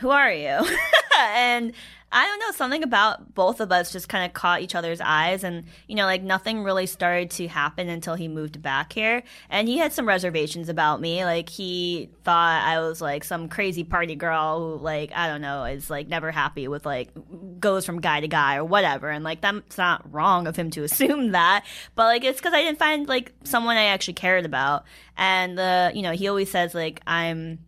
"Who are you?" [laughs] and I don't know, something about both of us just kind of caught each other's eyes. And, you know, like nothing really started to happen until he moved back here. And he had some reservations about me. Like, he thought I was like some crazy party girl who, like, I don't know, is like never happy with like goes from guy to guy or whatever. And, like, that's not wrong of him to [laughs] assume that. But, like, it's because I didn't find like someone I actually cared about. And, uh, you know, he always says, like, I'm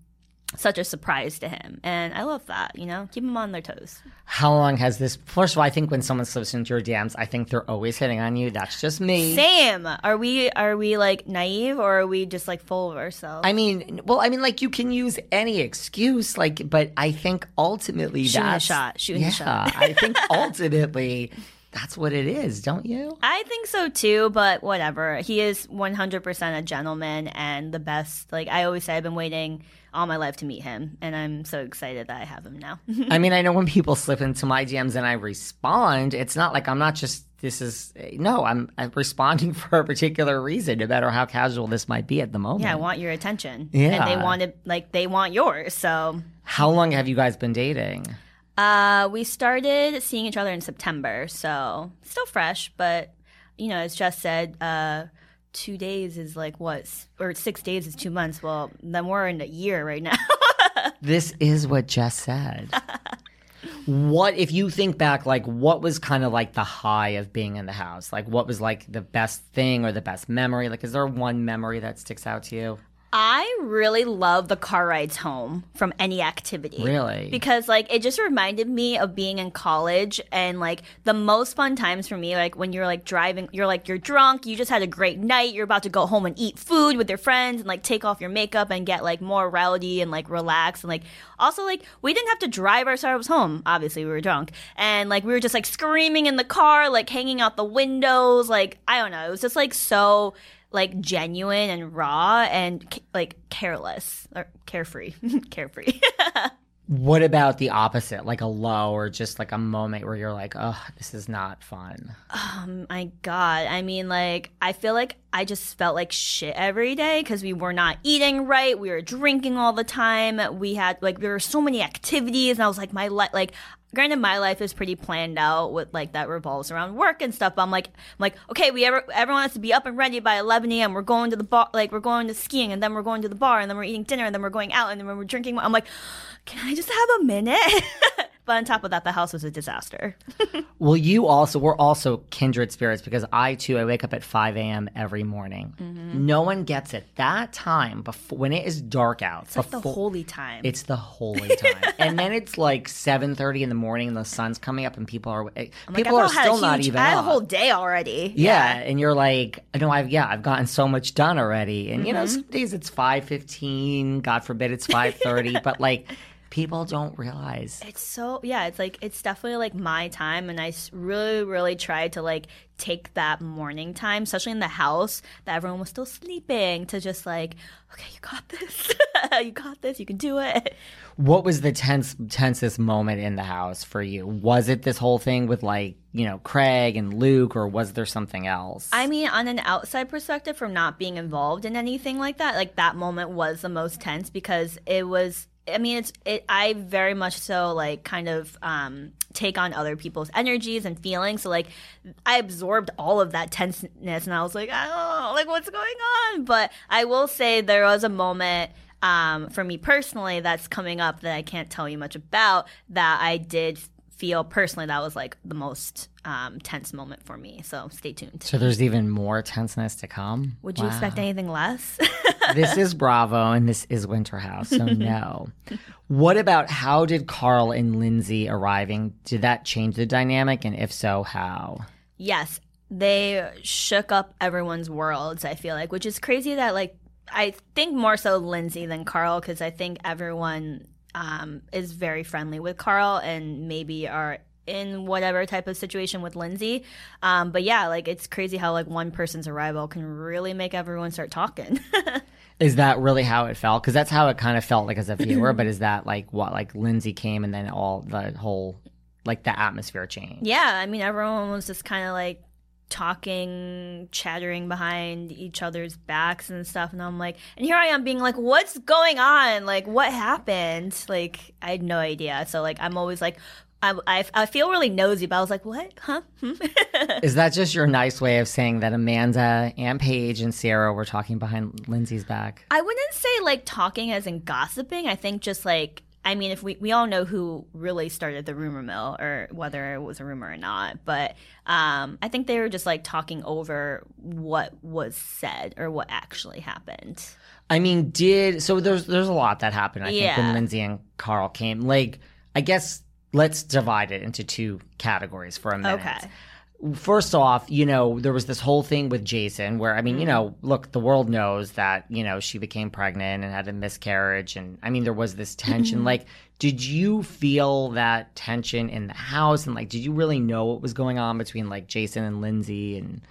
such a surprise to him. And I love that, you know, keep them on their toes. How long has this? First of all, I think when someone slips into your DMs, I think they're always hitting on you. That's just me. Same. Are we are we like naive or are we just like full of ourselves? I mean, well, I mean, like you can use any excuse, like, but I think ultimately shooting that's a shot. Shooting yeah, a shot. I [laughs] think ultimately. That's what it is, don't you? I think so too, but whatever. He is 100% a gentleman and the best. Like I always say, I've been waiting all my life to meet him, and I'm so excited that I have him now. [laughs] I mean, I know when people slip into my DMs and I respond, it's not like I'm not just this is no, I'm, I'm responding [laughs] for a particular reason, no matter how casual this might be at the moment. Yeah, I want your attention. Yeah, and they wanted like they want yours. So, how long have you guys been dating? Uh, we started seeing each other in September, so still fresh, but you know, as Jess said, uh two days is like what, or six days is two months. Well, then we're in a year right now. [laughs] this is what Jess said. what if you think back like what was kind of like the high of being in the house like what was like the best thing or the best memory like is there one memory that sticks out to you I really love the car rides home from any activity. Really? Because like it just reminded me of being in college and like the most fun times for me like when you're like driving you're like you're drunk, you just had a great night, you're about to go home and eat food with your friends and like take off your makeup and get like more rowdy and like relax and like also like we didn't have to drive ourselves home. Obviously we were drunk. And like we were just like screaming in the car, like hanging out the windows, like I don't know. It was just like so like genuine and raw and like careless or carefree, [laughs] carefree. [laughs] what about the opposite, like a low or just like a moment where you're like, oh, this is not fun? Oh my God. I mean, like, I feel like I just felt like shit every day because we were not eating right. We were drinking all the time. We had, like, there were so many activities. And I was like, my, li- like, granted my life is pretty planned out with like that revolves around work and stuff but i'm like i'm like okay we ever everyone has to be up and ready by 11 a.m we're going to the bar like we're going to skiing and then we're going to the bar and then we're eating dinner and then we're going out and then we're drinking i'm like can i just have a minute [laughs] but on top of that, the house was a disaster. [laughs] well, you also, we're also kindred spirits because I too, I wake up at 5 a.m. every morning. Mm-hmm. No one gets it. That time, before, when it is dark out, it's before, like the holy time. It's the holy [laughs] time. and then it's like 7.30 in the morning and the sun's coming up and people are, eh, I'm people like, are still huge, not even I had up. a whole day already. Yeah, yeah. And you're like, no, I've, yeah, I've gotten so much done already. And mm-hmm. you know, mm-hmm. some days it's 5.15, God forbid it's 5.30, [laughs] but like, people don't realize. It's so yeah, it's like it's definitely like my time and I really really tried to like take that morning time, especially in the house that everyone was still sleeping to just like, okay, you got this. [laughs] you got this. You can do it. What was the tense tensest moment in the house for you? Was it this whole thing with like, you know, Craig and Luke or was there something else? I mean, on an outside perspective from not being involved in anything like that, like that moment was the most tense because it was I mean, it's it. I very much so like kind of um, take on other people's energies and feelings. So like, I absorbed all of that tenseness, and I was like, know, like what's going on. But I will say there was a moment um, for me personally that's coming up that I can't tell you much about that I did feel personally that was like the most um, tense moment for me. So stay tuned. So there's even more tenseness to come. Would you wow. expect anything less? [laughs] this is Bravo and this is Winter House, so [laughs] no. what about how did Carl and Lindsay arriving? Did that change the dynamic, and if so, how? Yes, they shook up everyone's worlds. I feel like, which is crazy that like I think more so Lindsay than Carl because I think everyone um, is very friendly with Carl and maybe are in whatever type of situation with Lindsay. Um, but yeah, like it's crazy how like one person's arrival can really make everyone start talking. [laughs] is that really how it felt? Because that's how it kind of felt like as a viewer. [laughs] but is that like what like Lindsay came and then all the whole like the atmosphere changed? Yeah, I mean everyone was just kind of like talking, chattering behind each other's backs and stuff. And I'm like, and here I am being like, what's going on? Like, what happened? Like, I had no idea. So, like, I'm always like, I, I, I feel really nosy, but I was like, what? Huh? [laughs] Is that just your nice way of saying that Amanda and Paige and Ciara were talking behind Lindsay's back? I wouldn't say like talking as in gossiping. I think just like I mean, if we we all know who really started the rumor mill, or whether it was a rumor or not, but um, I think they were just like talking over what was said or what actually happened. I mean, did so? There's there's a lot that happened. I yeah. think when Lindsay and Carl came, like I guess let's divide it into two categories for a minute. Okay first off, you know, there was this whole thing with Jason where, I mean, you mm-hmm. know, look, the world knows that, you know, she became pregnant and had a miscarriage. And I mean, there was this tension. Mm-hmm. Like, did you feel that tension in the house? And like, did you really know what was going on between like Jason and Lindsay? And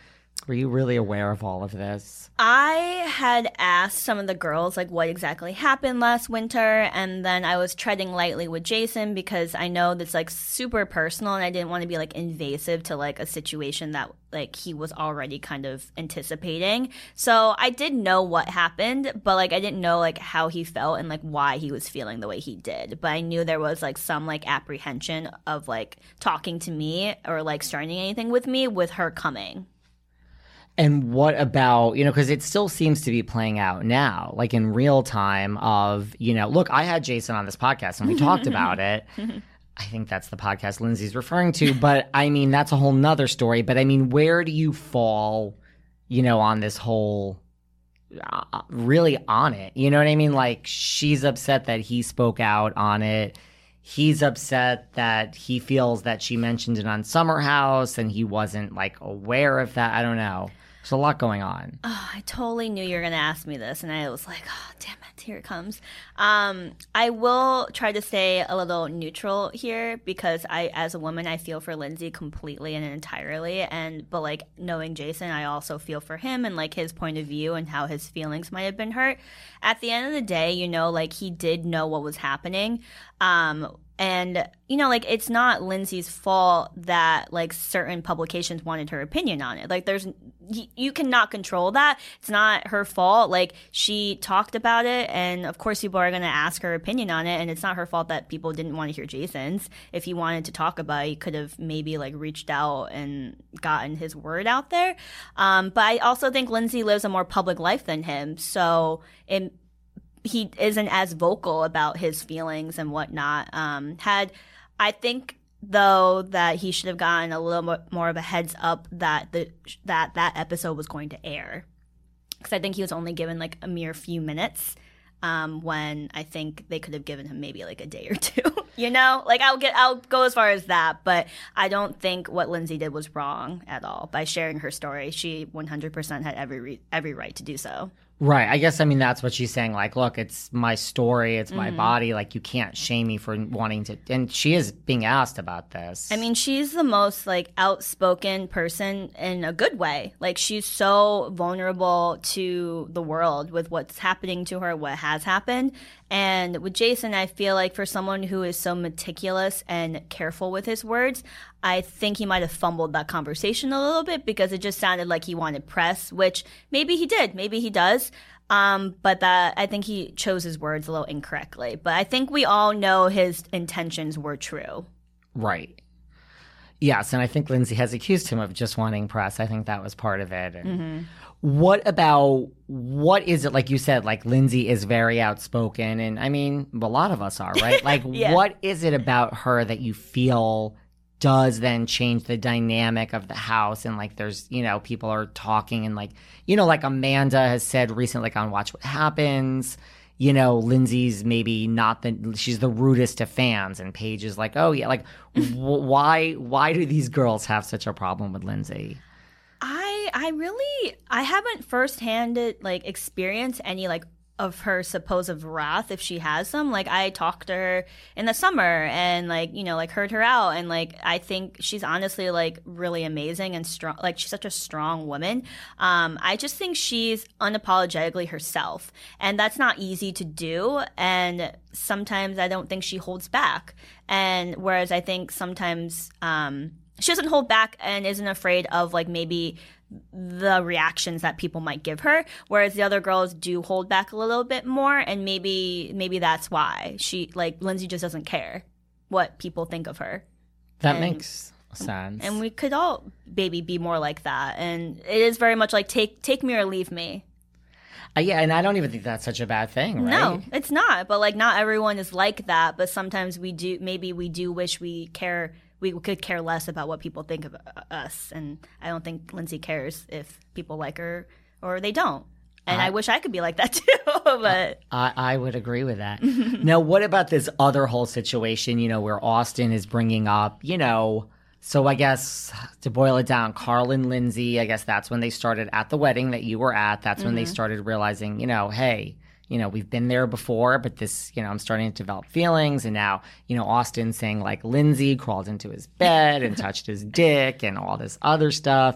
were you really aware of all of this? I had asked some of the girls like what exactly happened last winter and then I was treading lightly with Jason because I know that's like super personal and I didn't want to be like invasive to like a situation that like he was already kind of anticipating. So I did know what happened, but like I didn't know like how he felt and like why he was feeling the way he did. But I knew there was like some like apprehension of like talking to me or like starting anything with me with her coming. And what about, you know, because it still seems to be playing out now, like in real time of, you know, look, I had Jason on this podcast and we talked about [laughs] it. I think that's the podcast Lindsay's referring to, but I mean, that's a whole nother story. But I mean, where do you fall, you know, on this whole, uh, really on it? You know what I mean? Like, she's upset that he spoke out on it. He's upset that he feels that she mentioned it on Summer House and he wasn't like aware of that. I don't know. There's a lot going on. Oh, I totally knew you were going to ask me this, and I was like, oh, damn it, here it comes. Um, I will try to stay a little neutral here because I, as a woman, I feel for Lindsay completely and entirely. And, but like knowing Jason, I also feel for him and like his point of view and how his feelings might have been hurt. At the end of the day, you know, like he did know what was happening. Um, and, you know, like it's not Lindsay's fault that like certain publications wanted her opinion on it. Like there's, you, cannot control that. It's not her fault. Like she talked about it and of course people are going to ask her opinion on it. And it's not her fault that people didn't want to hear Jason's. If he wanted to talk about it, he could have maybe like reached out and gotten his word out there. Um, but I also think Lindsay lives a more public life than him. So it he isn't as vocal about his feelings and whatnot. Um, had I think though that he should have gotten a little mo- more of a heads up that the that that episode was going to air because I think he was only given like a mere few minutes. Um, when I think they could have given him maybe like a day or [laughs] two, you know, like I'll get, I'll go as far as that, but I don't think what Lindsay did was wrong at all by sharing her story. She 100% had every re- every right to do so. Right. I guess I mean that's what she's saying. Like, look, it's my story, it's my Mhm. body. Like, you can't shame me for wanting to. And she is being asked about this. I mean, she's the most like outspoken person in a good way. Like she's so vulnerable to the world with what's happening to her, what has happened. And with Jason, I feel like for someone who is so meticulous and careful with his words, I think he might have fumbled that conversation a little bit because it just sounded like he wanted press, which maybe he did, maybe he does. Um, but that I think he chose his words a little incorrectly. But I think we all know his intentions were true. right. Yes, and I think Lindsay has accused him of just wanting press. I think that was part of it. Mm-hmm. What about what is it like you said? Like Lindsay is very outspoken, and I mean, a lot of us are, right? [laughs] Like, Yeah. what is it about her that you feel does then change the dynamic of the house? And like, there's you know, people are talking, and like, you know, like Amanda has said recently, like on Watch What Happens. You know, Lindsay's maybe not the she's the rudest to fans, and Paige is like, oh yeah, like, [laughs] wh- why why do these girls have such a problem with Lindsay? I I really I haven't firsthand like experienced any like of her supposed wrath if she has some. Like I talked to her in the summer and like you know like heard her out and like I think she's honestly like really amazing and strong. Like she's such a strong woman. Um, I just think she's unapologetically herself, and that's not easy to do. And sometimes I don't think she holds back. And whereas I think sometimes um, she doesn't hold back and isn't afraid of like maybe the reactions that people might give her whereas the other girls do hold back a little bit more and maybe maybe that's why. She like lindsay just doesn't care what people think of her. That And- makes sense. and we could all maybe be more like that. And it is very much like take take me or leave me. Uh, yeah, and I don't even think that's such a bad thing, right? no it's not. But like not everyone is like that. But sometimes we do maybe we do wish we care we could care less about what people think of uh, us and i don't think lindsay cares if people like her or they don't and I, I- wish i could be like that [laughs] too but I, I would agree with that. [laughs] now, what about this other whole situation, you know, where Austen is bringing up, you know, so I guess to boil it down, Carl and Lindsay, I guess that's when they started at the wedding that you were at. That's when they started realizing, you know, hey, you know, we've been there before, but this, you know, I'm starting to develop feelings. And now, you know, Austen saying like Lindsay crawled into his bed and touched his dick and all this other stuff.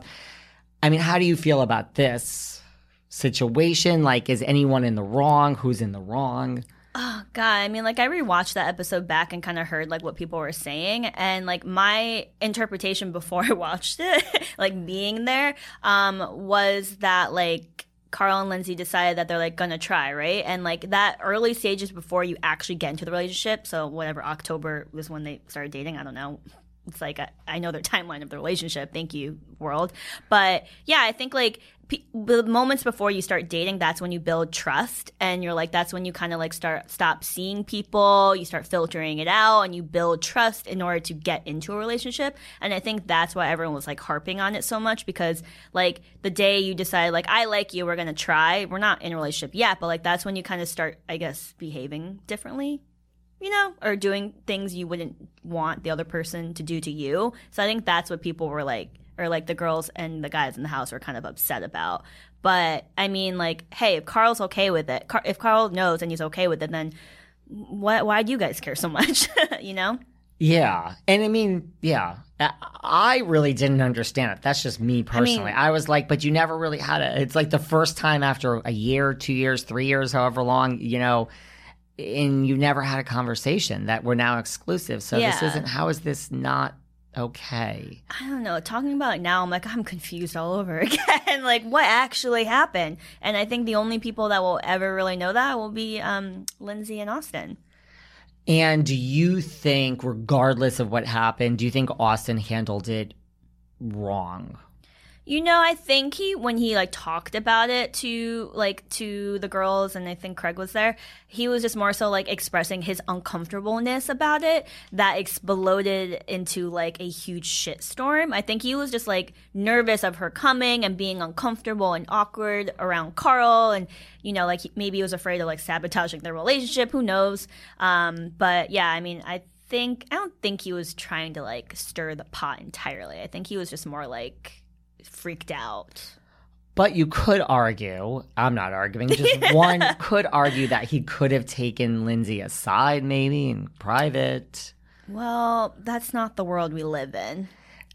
I mean, how do you feel about this situation? Like, is anyone in the wrong? Who's in the wrong? Oh God, I mean, like I rewatched that episode back and kind of heard like what people were saying, and like my interpretation [laughs] before I watched it, [laughs] like being there, um, was that like Carl and Lindsay decided that they're like gonna try, right? And like that early stages before you actually get into the relationship, so whatever October was when they started dating. I don't know. It's like I, know their timeline of the relationship. Thank you, world. But yeah, I think like pe- the moments before you start dating, that's when you build trust, and you're like, that's when you kind of like start stop seeing people, you start filtering it out, and you build trust in order to get into a relationship. And I think that's why everyone was like harping on it so much because like the day you decide like I like you, we're gonna try. We're not in a relationship yet, but like that's when you kind of start, I guess, behaving differently you know, or doing things you wouldn't want the other person to do to you. So I think that's what people were like, or like the girls and the guys in the house were kind of upset about. But I mean, like, hey, if Carl's okay with it, Car- if Carl knows and he's okay with it, then why why do you guys care so much? [laughs] you know? Yeah. And I mean, yeah, I- I really didn't understand it. That's just me personally. I, was like, but you never really had it. It's like the first time after a year, two years, three years, however long, you know, and you never had a conversation that we're now exclusive. So this isn't, how is this not okay? I don't know. Talking about it now, I'm like, I'm confused all over [laughs] again. like, what actually happened? And I think the only people that will ever really know that will be um, Lindsay and Austen. And do you think, regardless of what happened, do you think Austen handled it wrong? You know, I think he when he like talked about it to like to the girls and I think Craig was there, he was just more so like expressing his uncomfortableness about it that exploded into like a huge shitstorm. I think he was just like nervous of her coming and being uncomfortable and awkward around Carl and you know like maybe he was afraid of like sabotaging their relationship, who knows. Um but yeah, I mean, I think I don't think he was trying to like stir the pot entirely. I think he was just more like freaked out. But you could argue, I'm not arguing, just [laughs] one could argue that he could have taken Lindsay aside maybe in private. Well, that's not the world we live in.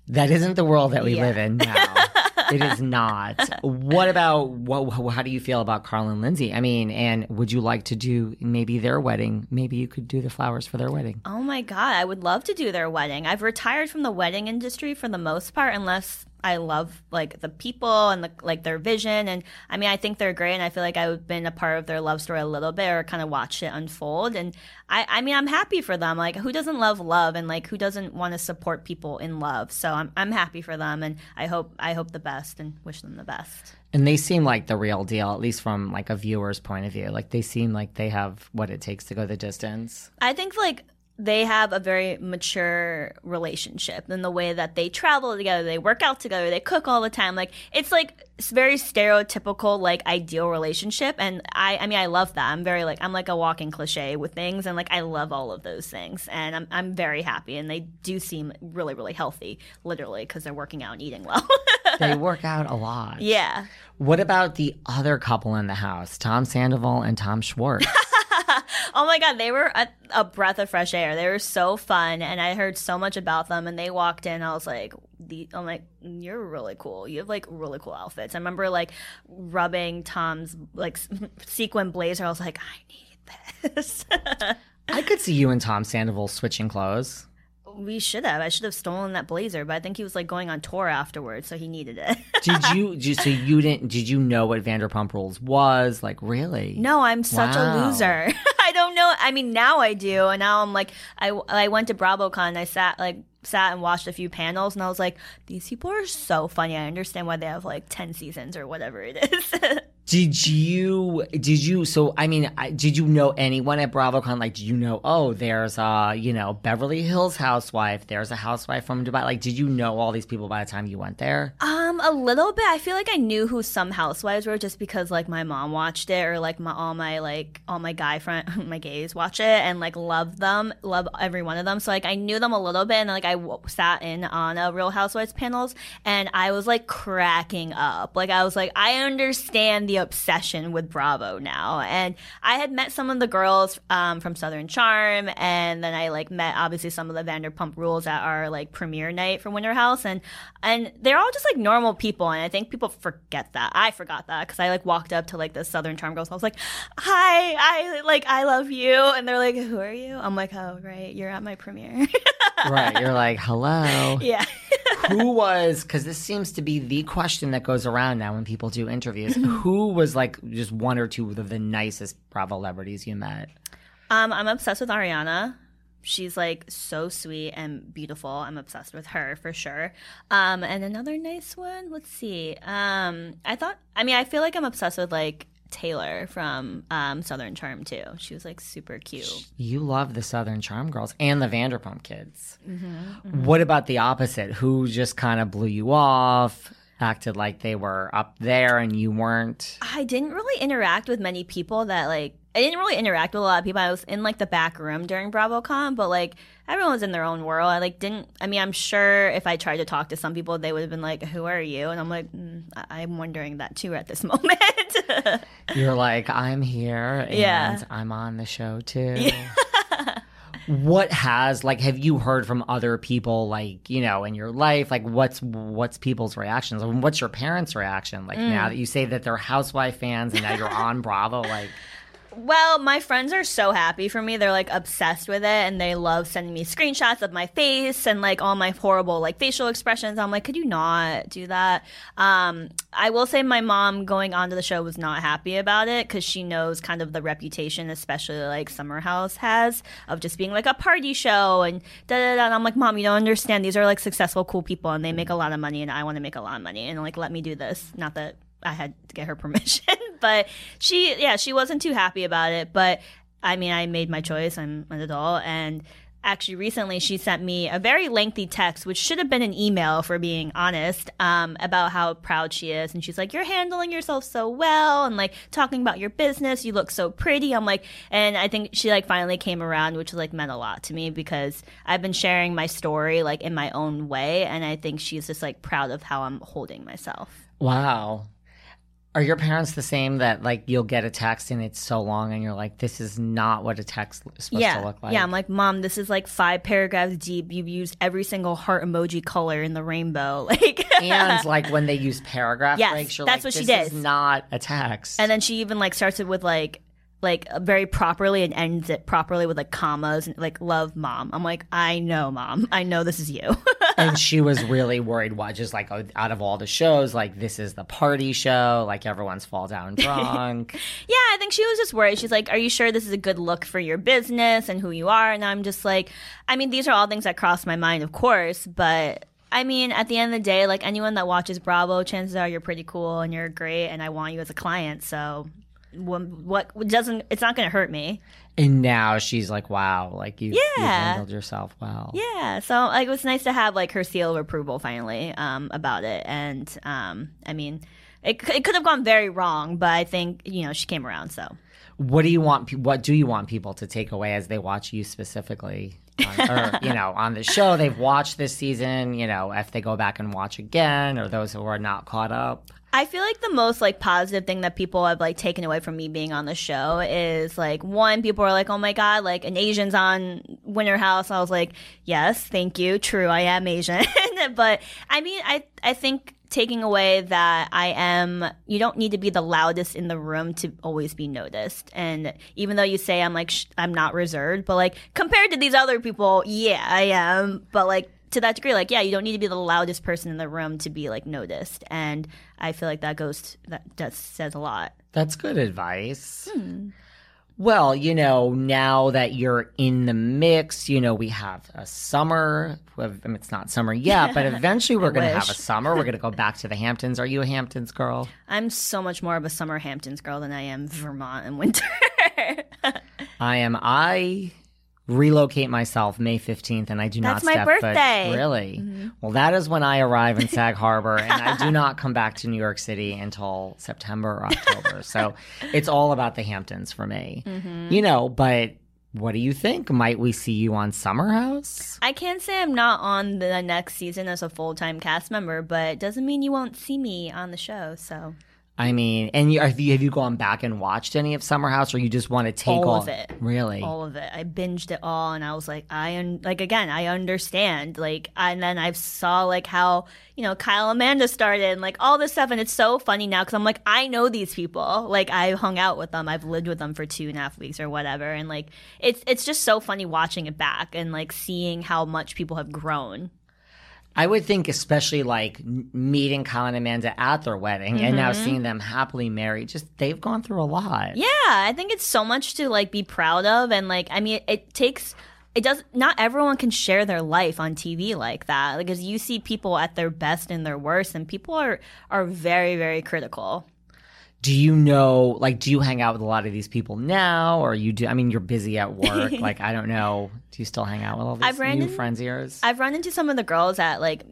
That isn't the world that we Yeah. live in now. [laughs] it is not. What about what, how do you feel about Carl and Lindsay? I mean, and would you like to do maybe their wedding? Maybe you could do the flowers for their wedding. Oh my god, I would love to do their wedding. I've retired from the wedding industry for the most part unless I love like the people and the, like their vision and I mean I think they're great and I feel like I've been a part of their love story a little bit or kind of watched it unfold and I I mean I'm happy for them. Like who doesn't love love and like who doesn't want to support people in love. So I'm I'm happy for them and I hope I hope the best and wish them the best. And they seem like the real deal, at least from like a viewer's point of view. Like they seem like they have what it takes to go the distance. I think like they have a very mature relationship in the way that they travel together, they work out together, they cook all the time. Like it's like it's very stereotypical like ideal relationship and I I mean I love that. I'm very like I'm like a walking cliche with things and like I love all of those things and I'm I'm very happy and they do seem really really healthy literally cuz they're working out and eating well. [laughs] They work out a lot. yeah. What about the other couple in the house, Tom Sandoval and Tom Schwartz? [laughs] Oh my god, they were a, a breath of fresh air. They were so fun, and I heard so much about them. And they walked in, I was like, the, I'm like, you're really cool. You have like really cool outfits. I remember like rubbing Tom's like [laughs] sequin blazer. I was like, I need this. [laughs] I could see you and Tom Sandoval switching clothes. We should have. I should have stolen that blazer, but I think he was like going on tour afterwards, so he needed it. [laughs] Did you? [laughs] Did, so you didn't? Did you know what Vanderpump Rules was? Like really? No, I'm such Wow. a loser. [laughs] I don't know. I mean, now I do, and now I'm like, I I went to BravoCon. And I sat like sat and watched a few panels, and I was like, these people are so funny. I understand why they have like ten seasons or whatever it is. Did you? Did you? So I mean, did you know anyone at BravoCon? Like, do you know? Oh, there's a you know Beverly Hills housewife. There's a housewife from Dubai. Like, did you know all these people by the time you went there? um, a little bit. I feel like I knew who some housewives were just because like my mom watched it, or like my all my like all my guy friend, [laughs] my gays watch it and like love them, love every one of them. So like I knew them a little bit, and like I w- sat in on a Real Housewives panels, and I was like cracking up. Like I was like, I understand the obsession with Bravo now, and I had met some of the girls um, from Southern Charm, and then I like met obviously some of the Vanderpump Rules at our like premiere night for Winter House, and and they're all just like normal people, and I think people forget that. I forgot that because I like walked up to like the Southern Charm girls, and I was like, "Hi, I like I love you," and they're like, "Who are you?" I'm like, "Oh, right, you're at my premiere." [laughs] right. You're like, hello. yeah. Who was? Because this seems to be the question that goes around now when people do interviews. [laughs] Who was like just one or two of the nicest Bravo celebrities you met? Um, I'm obsessed with Ariana. She's like so sweet and beautiful. I'm obsessed with her for sure. Um, and another nice one. Let's see. Um, I thought. I mean, I feel like I'm obsessed with like Taylor from um, Southern Charm too. She was like super cute. You love the Southern Charm girls and the Vanderpump kids. What about the opposite? Who just kind of blew you off, acted like they were up there and you weren't? I didn't really interact with many people that like I didn't really interact with a lot of people. I was in like the back room during BravoCon, but like everyone was in their own world. I like didn't. I mean, I'm sure if I tried to talk to some people, they would have been like, "Who are you?" And I'm like, mm, I- I'm wondering that too at this [laughs] moment. You're like, I'm here and Yeah. I'm on the show too. [laughs] what has like have you heard from other people like you know in your life? Like what's what's people's reactions? What's your parents reaction? Like now mm. that you say that they're housewife fans and now you're on bravo like Well, my friends are so happy for me. They're like obsessed with it and they love sending me screenshots of my face and like all my horrible like facial expressions. I'm like, could you not do that? Um, I will say my mom going onto the show was not happy about it because she knows kind of the reputation, especially like Summer House has, of just being like a party show and da da da. And I'm like, Mom, you don't understand. These are like successful, cool people and they make a lot of money and I want to make a lot of money and like let me do this. Not that I had to get her [laughs] permission, but she, yeah, she wasn't too happy about it. But I mean, I made my choice. I'm an adult. And actually, recently she sent me a very lengthy text, which should have been an email, for being honest, um, about how proud she is. And she's like, You're handling yourself so well. And like talking about your business. You look so pretty. I'm like, and I think she like finally came around, which like meant a lot to me because I've been sharing my story like in my own way. And I think she's just like proud of how I'm holding myself. Wow. Are your parents the same that like you'll get a text and it's so long and you're like, this is not what a text is supposed yeah, to look like? Yeah, I'm like, Mom, this is like five paragraphs deep. You've used every single heart emoji color in the rainbow. [laughs] Like and [laughs] like when they use paragraph Yes, breaks, you're that's like, what she this did. is not a text. And then she even like starts it with like like uh, very properly and ends it properly with like commas and like love mom. I'm like, I know, mom. I know this is you. [laughs] and she was really worried why just like out of all the shows like this is the party show like everyone's fall down [laughs] drunk yeah, I think she was just worried. She's like, Are you sure this is a good look for your business and who you are? And I'm just like, I mean, these are all things that cross my mind, of course, but I mean, at the end of the day, like anyone that watches Bravo, chances are you're pretty cool and you're great, and I want you as a client. So, what, what doesn't, it's not going to hurt me. and now she's like wow like you, yeah. you handled yourself well Yeah, so like it was nice to have like her seal of approval finally um, about it, and um, I mean, it it could have gone very wrong, but I think you know she came around. So what do you want what do you want people to take away as they watch you specifically on, or [laughs] you know on the show they've watched this season you know if they go back and watch again or those who are not caught up I feel like the most like positive thing that people have like taken away from me being on the show is like one, people are like, "Oh my god, like an Asian's on Winter House." I was like, "Yes, thank you. True, I am Asian." [laughs] but I mean, I I think taking away that I am you don't need to be the loudest in the room to always be noticed. And even though you say I'm like sh- I'm not reserved, but like compared to these other people, yeah, I am. But like to that degree, like, yeah, you don't need to be the loudest person in the room to be like noticed. And I feel like that goes, that, that says a lot. That's good advice. Hmm. Well, you know, now that you're in the mix, you know, we have a summer. It's not summer yet, but [laughs] eventually we're going to have a summer. We're going to go [laughs] back to the Hamptons. Are you a Hamptons girl? I'm so much more of a summer Hamptons girl than I am Vermont in winter. [laughs] I am. I relocate myself May 15th and I do That's not my step foot. birthday. Mm-hmm. Really? Well, that is when I arrive in Sag Harbor and I do [laughs] not come back to New York City until September or October. so [laughs] it's all about the Hamptons for me. Mm-hmm. You know, but what do you think? Might we see you on Summer House? I can't say I'm not on the next season as a full time cast member, but it doesn't mean you won't see me on the show. So I mean, and you, have you have you gone back and watched any of Summer House, or you just want to take All all of it. Really? all of it. I binged it all, and I was like, I un- like again, I understand. Like, and then I saw like how you know Kyle Amanda started, and like all this stuff, and it's so funny now because I'm like, I know these people. Like, I hung out with them, I've lived with them for two and a half weeks or whatever, and like it's it's just so funny watching it back and like seeing how much people have grown. I would think, especially like meeting Kyle and Amanda at their wedding and now mm-hmm. seeing them happily married, just they've gone through a lot. Yeah, I think it's so much to like be proud of, and like I mean, it, it takes. It does not everyone can share their life on TV like that because you see people at their best and their worst, and people are are very very critical. Do you know, like, do you hang out with a lot of these people now, or you do? I mean, you're busy at work. [laughs] like, I don't know. Do you still hang out with all these new in- friends of yours? I've run into some of the girls at like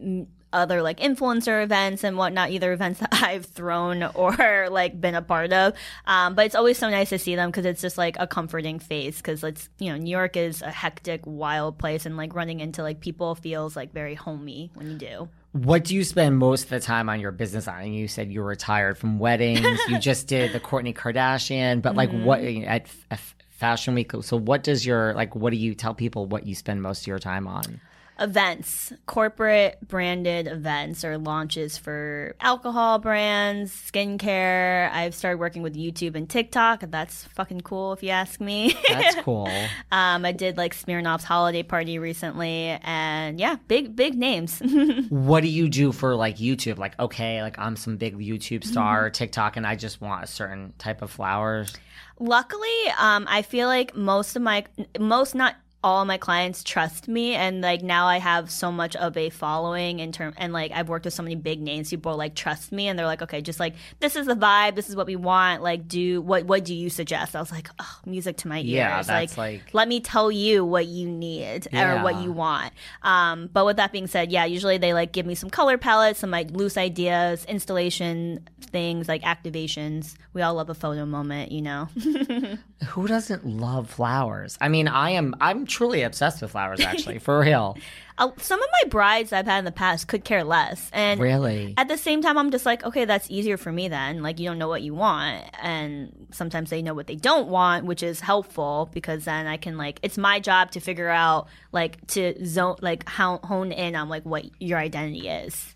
other like influencer events and whatnot, either events that [laughs] I've thrown or like been a part of. Um, but it's always so nice to see them because it's just like a comforting face because it's you know New York is a hectic, wild place, and like running into like people feels like very homey when you do. What do you spend most of the time on your business on? And you said you're retired from weddings. you [laughs] just did the Kourtney Kardashian, but like, what Mm-hmm. at F- Fashion Week? So, what does your like? What do you tell people? What you spend most of your time on? Events, corporate branded events or launches for alcohol brands, skincare. I've started working with YouTube and TikTok. That's fucking cool if you ask me. That's [laughs] cool. um, I did like Smirnoff's holiday party recently, and yeah, big big names. [laughs] what do you do for like YouTube? Like, okay, like I'm some big YouTube star, or TikTok, and I just want a certain type of flowers. Luckily, um, I feel like most of my most not all my clients trust me and like now I have so much of a following in term and like I've worked with so many big names people like trust me and they're like okay just like this is the vibe this is what we want like do what what do you suggest I was like oh music to my ears Yeah, that's like- let me tell you what you need or what you want um but with that being said yeah usually they like give me some color palettes some like loose ideas installation things like activations we all love a photo moment you know [laughs] Who doesn't love flowers? I mean, I am. I'm truly obsessed with flowers. Actually, for [laughs] real. uh, some of my brides I've had in the past could care less. And Really. at the same time, I'm just like, okay, that's easier for me then. Like, you don't know what you want. And sometimes they know what they don't want, which is helpful because then I can, like, it's my job to figure out, like, to zone, like, how, hone in on, like, what your identity is.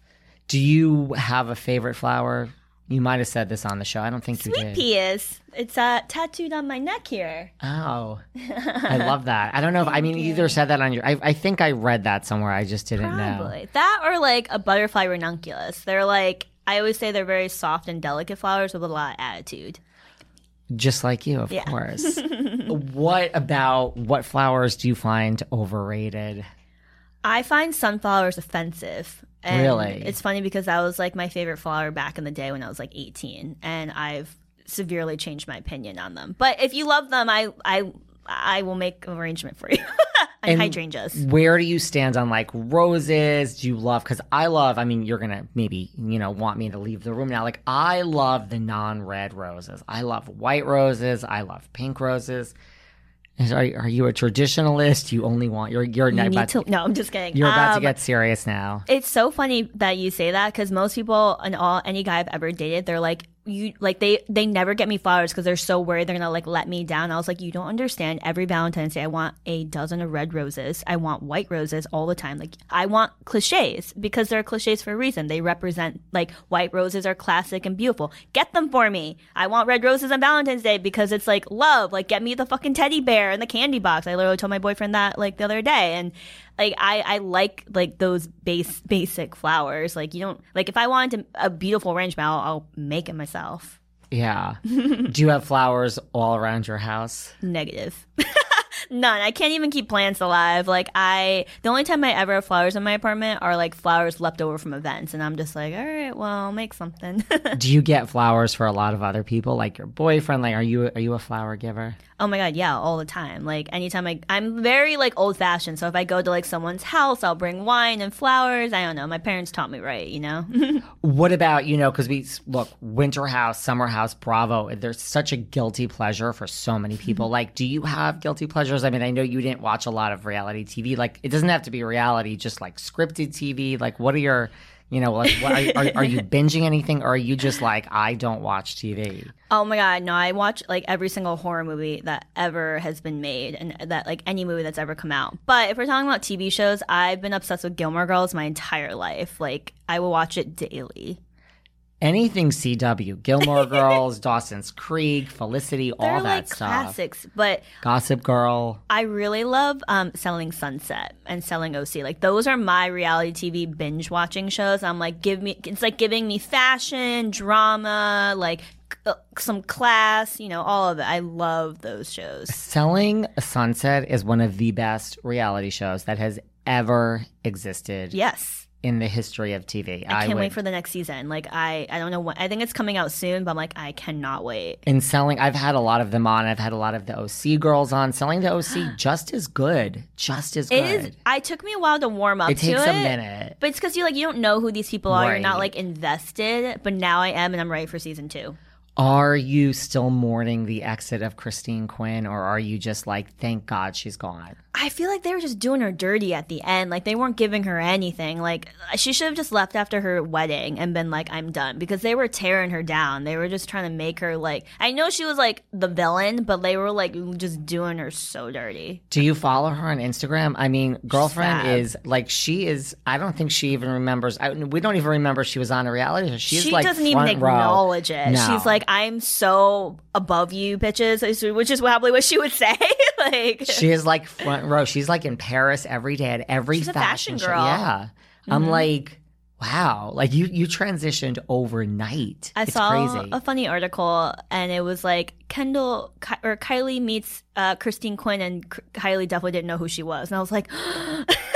Do you have a favorite flower? You might have said this on the show. I don't think you Sweet did. pea is. It's uh, tattooed on my neck here. Oh, [laughs] I love that. I don't know if I mean you either said that on your. I, I think I read that somewhere. I just didn't know. That or, like, a butterfly ranunculus. They're, like, I always say they're very soft and delicate flowers with a lot of attitude. Just like you, of Yeah. course. [laughs] what about what flowers do you find overrated? I find sunflowers offensive. And Really? It's funny because that was like my favorite flower back in the day when I was like 18 and I've severely changed my opinion on them. But if you love them, I I I will make an arrangement for you. [laughs] and, hydrangeas. Where do you stand on like roses? Do you love? Because I love. I mean, you're gonna maybe you know want me to leave the room now. Like I love the non-red roses. I love white roses. I love pink roses. Are, are you a traditionalist? You only want you're you're You about need to, no, I'm just kidding. you're about to Um, get serious now. It's so funny that you say that because most people and all any guy I've ever dated, they're like you like they they never get me flowers because they're so worried they're gonna like let me down. I was like, you don't understand. Every Valentine's Day, I want a dozen of red roses. I want white roses all the time. Like I want cliches because they're cliches for a reason. They represent like white roses are classic and beautiful. Get them for me. I want red roses on Valentine's Day because it's like love. Like get me the fucking teddy bear and the candy box. I literally told my boyfriend that like the other day and like I, I like like those base basic flowers. Like you don't like if I wanted a beautiful arrangement, I'll, I'll make it myself. Yeah. [laughs] do you have flowers all around your house? Negative. [laughs] None. I can't even keep plants alive. Like I, the only time I ever have flowers in my apartment are like flowers left over from events, and I'm just like, all right, well, I'll make something. [laughs] Do you get flowers for a lot of other people, like your boyfriend? Like, are you are you a flower giver? Oh my god, yeah, all the time. Like anytime I I'm very like old fashioned. So if I go to like someone's house, I'll bring wine and flowers. I don't know. My parents taught me right, you know. [laughs] What about you know? Because we look winter house, summer house, Bravo. There's such a guilty pleasure for so many people. [laughs] Like, do you have guilty pleasures? I mean, I know you didn't watch a lot of reality TV. Like, it doesn't have to be reality, just like scripted TV. Like, what are your you know, like, what, are, are, are you binging anything, or are you just like, I don't watch TV? Oh my god, no, I watch like every single horror movie that ever has been made and that like any movie that's ever come out. But if we're talking about TV shows, I've been obsessed with Gilmore Girls my entire life. Like I will watch it daily. Anything CW, Gilmore [laughs] Girls, Dawson's Creek, Felicity, all They're that like stuff. classics, but Gossip Girl. I really love um, Selling Sunset and Selling OC. Like those are my reality TV binge watching shows. I'm like, give me. It's like giving me fashion, drama, like some class. You know, all of it. I love those shows. Selling Sunset is one of the best reality shows that has ever existed Yes. In the history of TV. I can't would- wait for the next season. Like I, I don't know when. I think it's coming out soon, but I'm like, I cannot wait. in selling. I've had a lot of them on. I've had a lot of the OC girls on. Selling the OC [gasps] just as good, just as It good. is. I took me a while to warm up It to takes it. a minute. But it's because you like you don't know who these people are. You're not like invested. But now I am, and I'm ready for season two. Are you still mourning the exit of Christine Quinn, or are you just like, thank God she's gone? I feel like they were just doing her dirty at the end. Like they weren't giving her anything. Like she should have just left after her wedding and been like, "I'm done," because they were tearing her down. They were just trying to make her like. I know she was like the villain, but they were like just doing her so dirty. Do you follow her on Instagram? I mean, girlfriend Sad. is like she is. I don't think she even remembers. I, we don't even remember she was on a reality show. She's she like doesn't even row. acknowledge it. No. She's like, "I'm so above you, bitches," which is probably what she would say. Like She is like front row. She's like in Paris every day at every She's a fashion, fashion show. girl. Mm-hmm. Yeah, I'm like, wow. Like you, you transitioned overnight. I it's saw crazy. a funny article, and it was like Kendall Ki- or Kylie meets uh, Christine Quinn, and K- Kylie definitely didn't know who she was, and I was like, [gasps] [gasps] [laughs]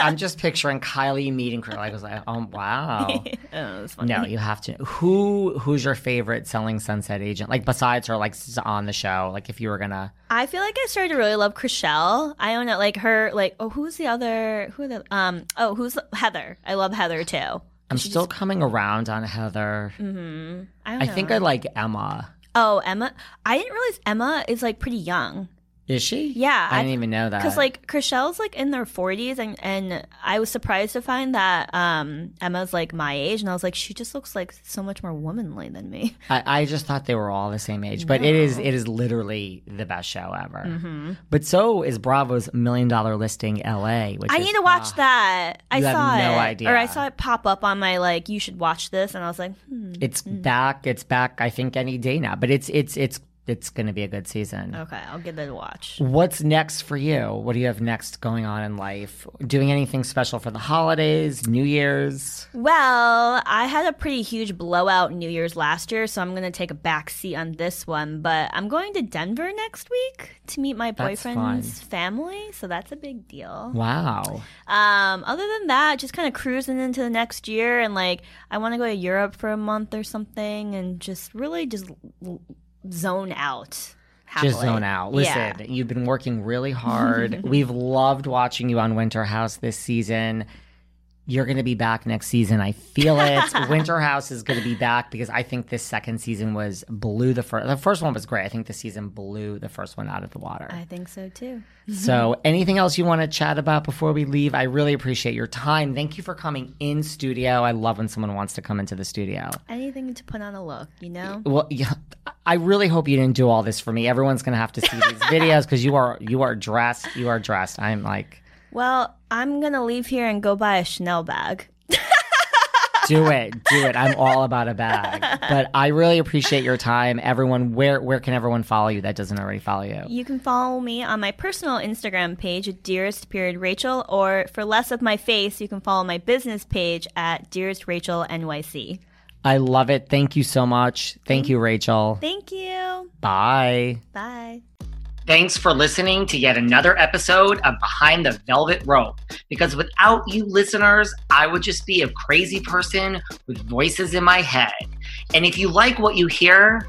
I'm just picturing Kylie meeting. Like, I was like, [laughs] oh wow. oh. No, you have to. Who who's your favorite selling sunset agent? Like besides her, like on the show. Like if you were gonna, I feel like I started to really love Chrishell. I don't know, like her, like oh, who's the other? Who are the um? Oh, who's Heather? I love Heather too. I'm still coming around on Heather. I don't I know. think I like Emma. Oh, Emma. I didn't realize Emma is like pretty young. Is she? Yeah, I I- didn't even know that. Because like Chrishell's like in their forties, and and I was surprised to find that um Emma's like my age, and I was like, she just looks like so much more womanly than me. [laughs] I, I just thought they were all the same age, but it is it is literally the best show ever. Mm-hmm. But so is Bravo's Million Dollar Listing L.A. Which I is- need to watch ah, that. I saw no it, idea. or I saw it pop up on my like, you should watch this, and I was like, hmm, It's back. It's back. I think any day now. But it's it's it's it's going to be a good season. okay, I'll give it a watch. What's next for you? What do you have next going on in life? Doing anything special for the holidays, New Year's? Well, I had a pretty huge blowout New Year's last year, so I'm going to take a back seat on this one. But I'm going to Denver next week to meet my boyfriend's family, so that's a big deal. Wow. Um, other than that, just kind of cruising into the next year, and like I want to go to Europe for a month or something, and just really just l- zone out. Happily. Just zone out. Listen, Yeah. you've been working really hard. [laughs] We've loved watching you on Winter House this season. You're going to be back next season. I feel it. [laughs] Winter House is going to be back because I think this second season was blew the first. The first one was great. I think the season blew the first one out of the water. I think so too. [laughs] So, anything else you want to chat about before we leave? I really appreciate your time. Thank you for coming in studio. I love when someone wants to come into the studio. Anything to put on a look, you know? Well, yeah, I really hope you didn't do all this for me. Everyone's going to have to see these [laughs] videos because you are you are dressed. You are dressed. I'm like, Well, I'm gonna leave here and go buy a Chanel bag. [laughs] do it, do it. I'm all about a bag. But I really appreciate your time, everyone. Where where can everyone follow you that doesn't already follow you? You can follow me on my personal Instagram page dearest period Rachel, or for less of my face, you can follow my business page at dearest Rachel NYC. I love it. Thank you so much. Thank you, Rachel. Thank you. Bye. Bye. Thanks for listening to yet another episode of Behind the Velvet Rope. Because without you listeners, I would just be a crazy person with voices in my head. And if you like what you hear,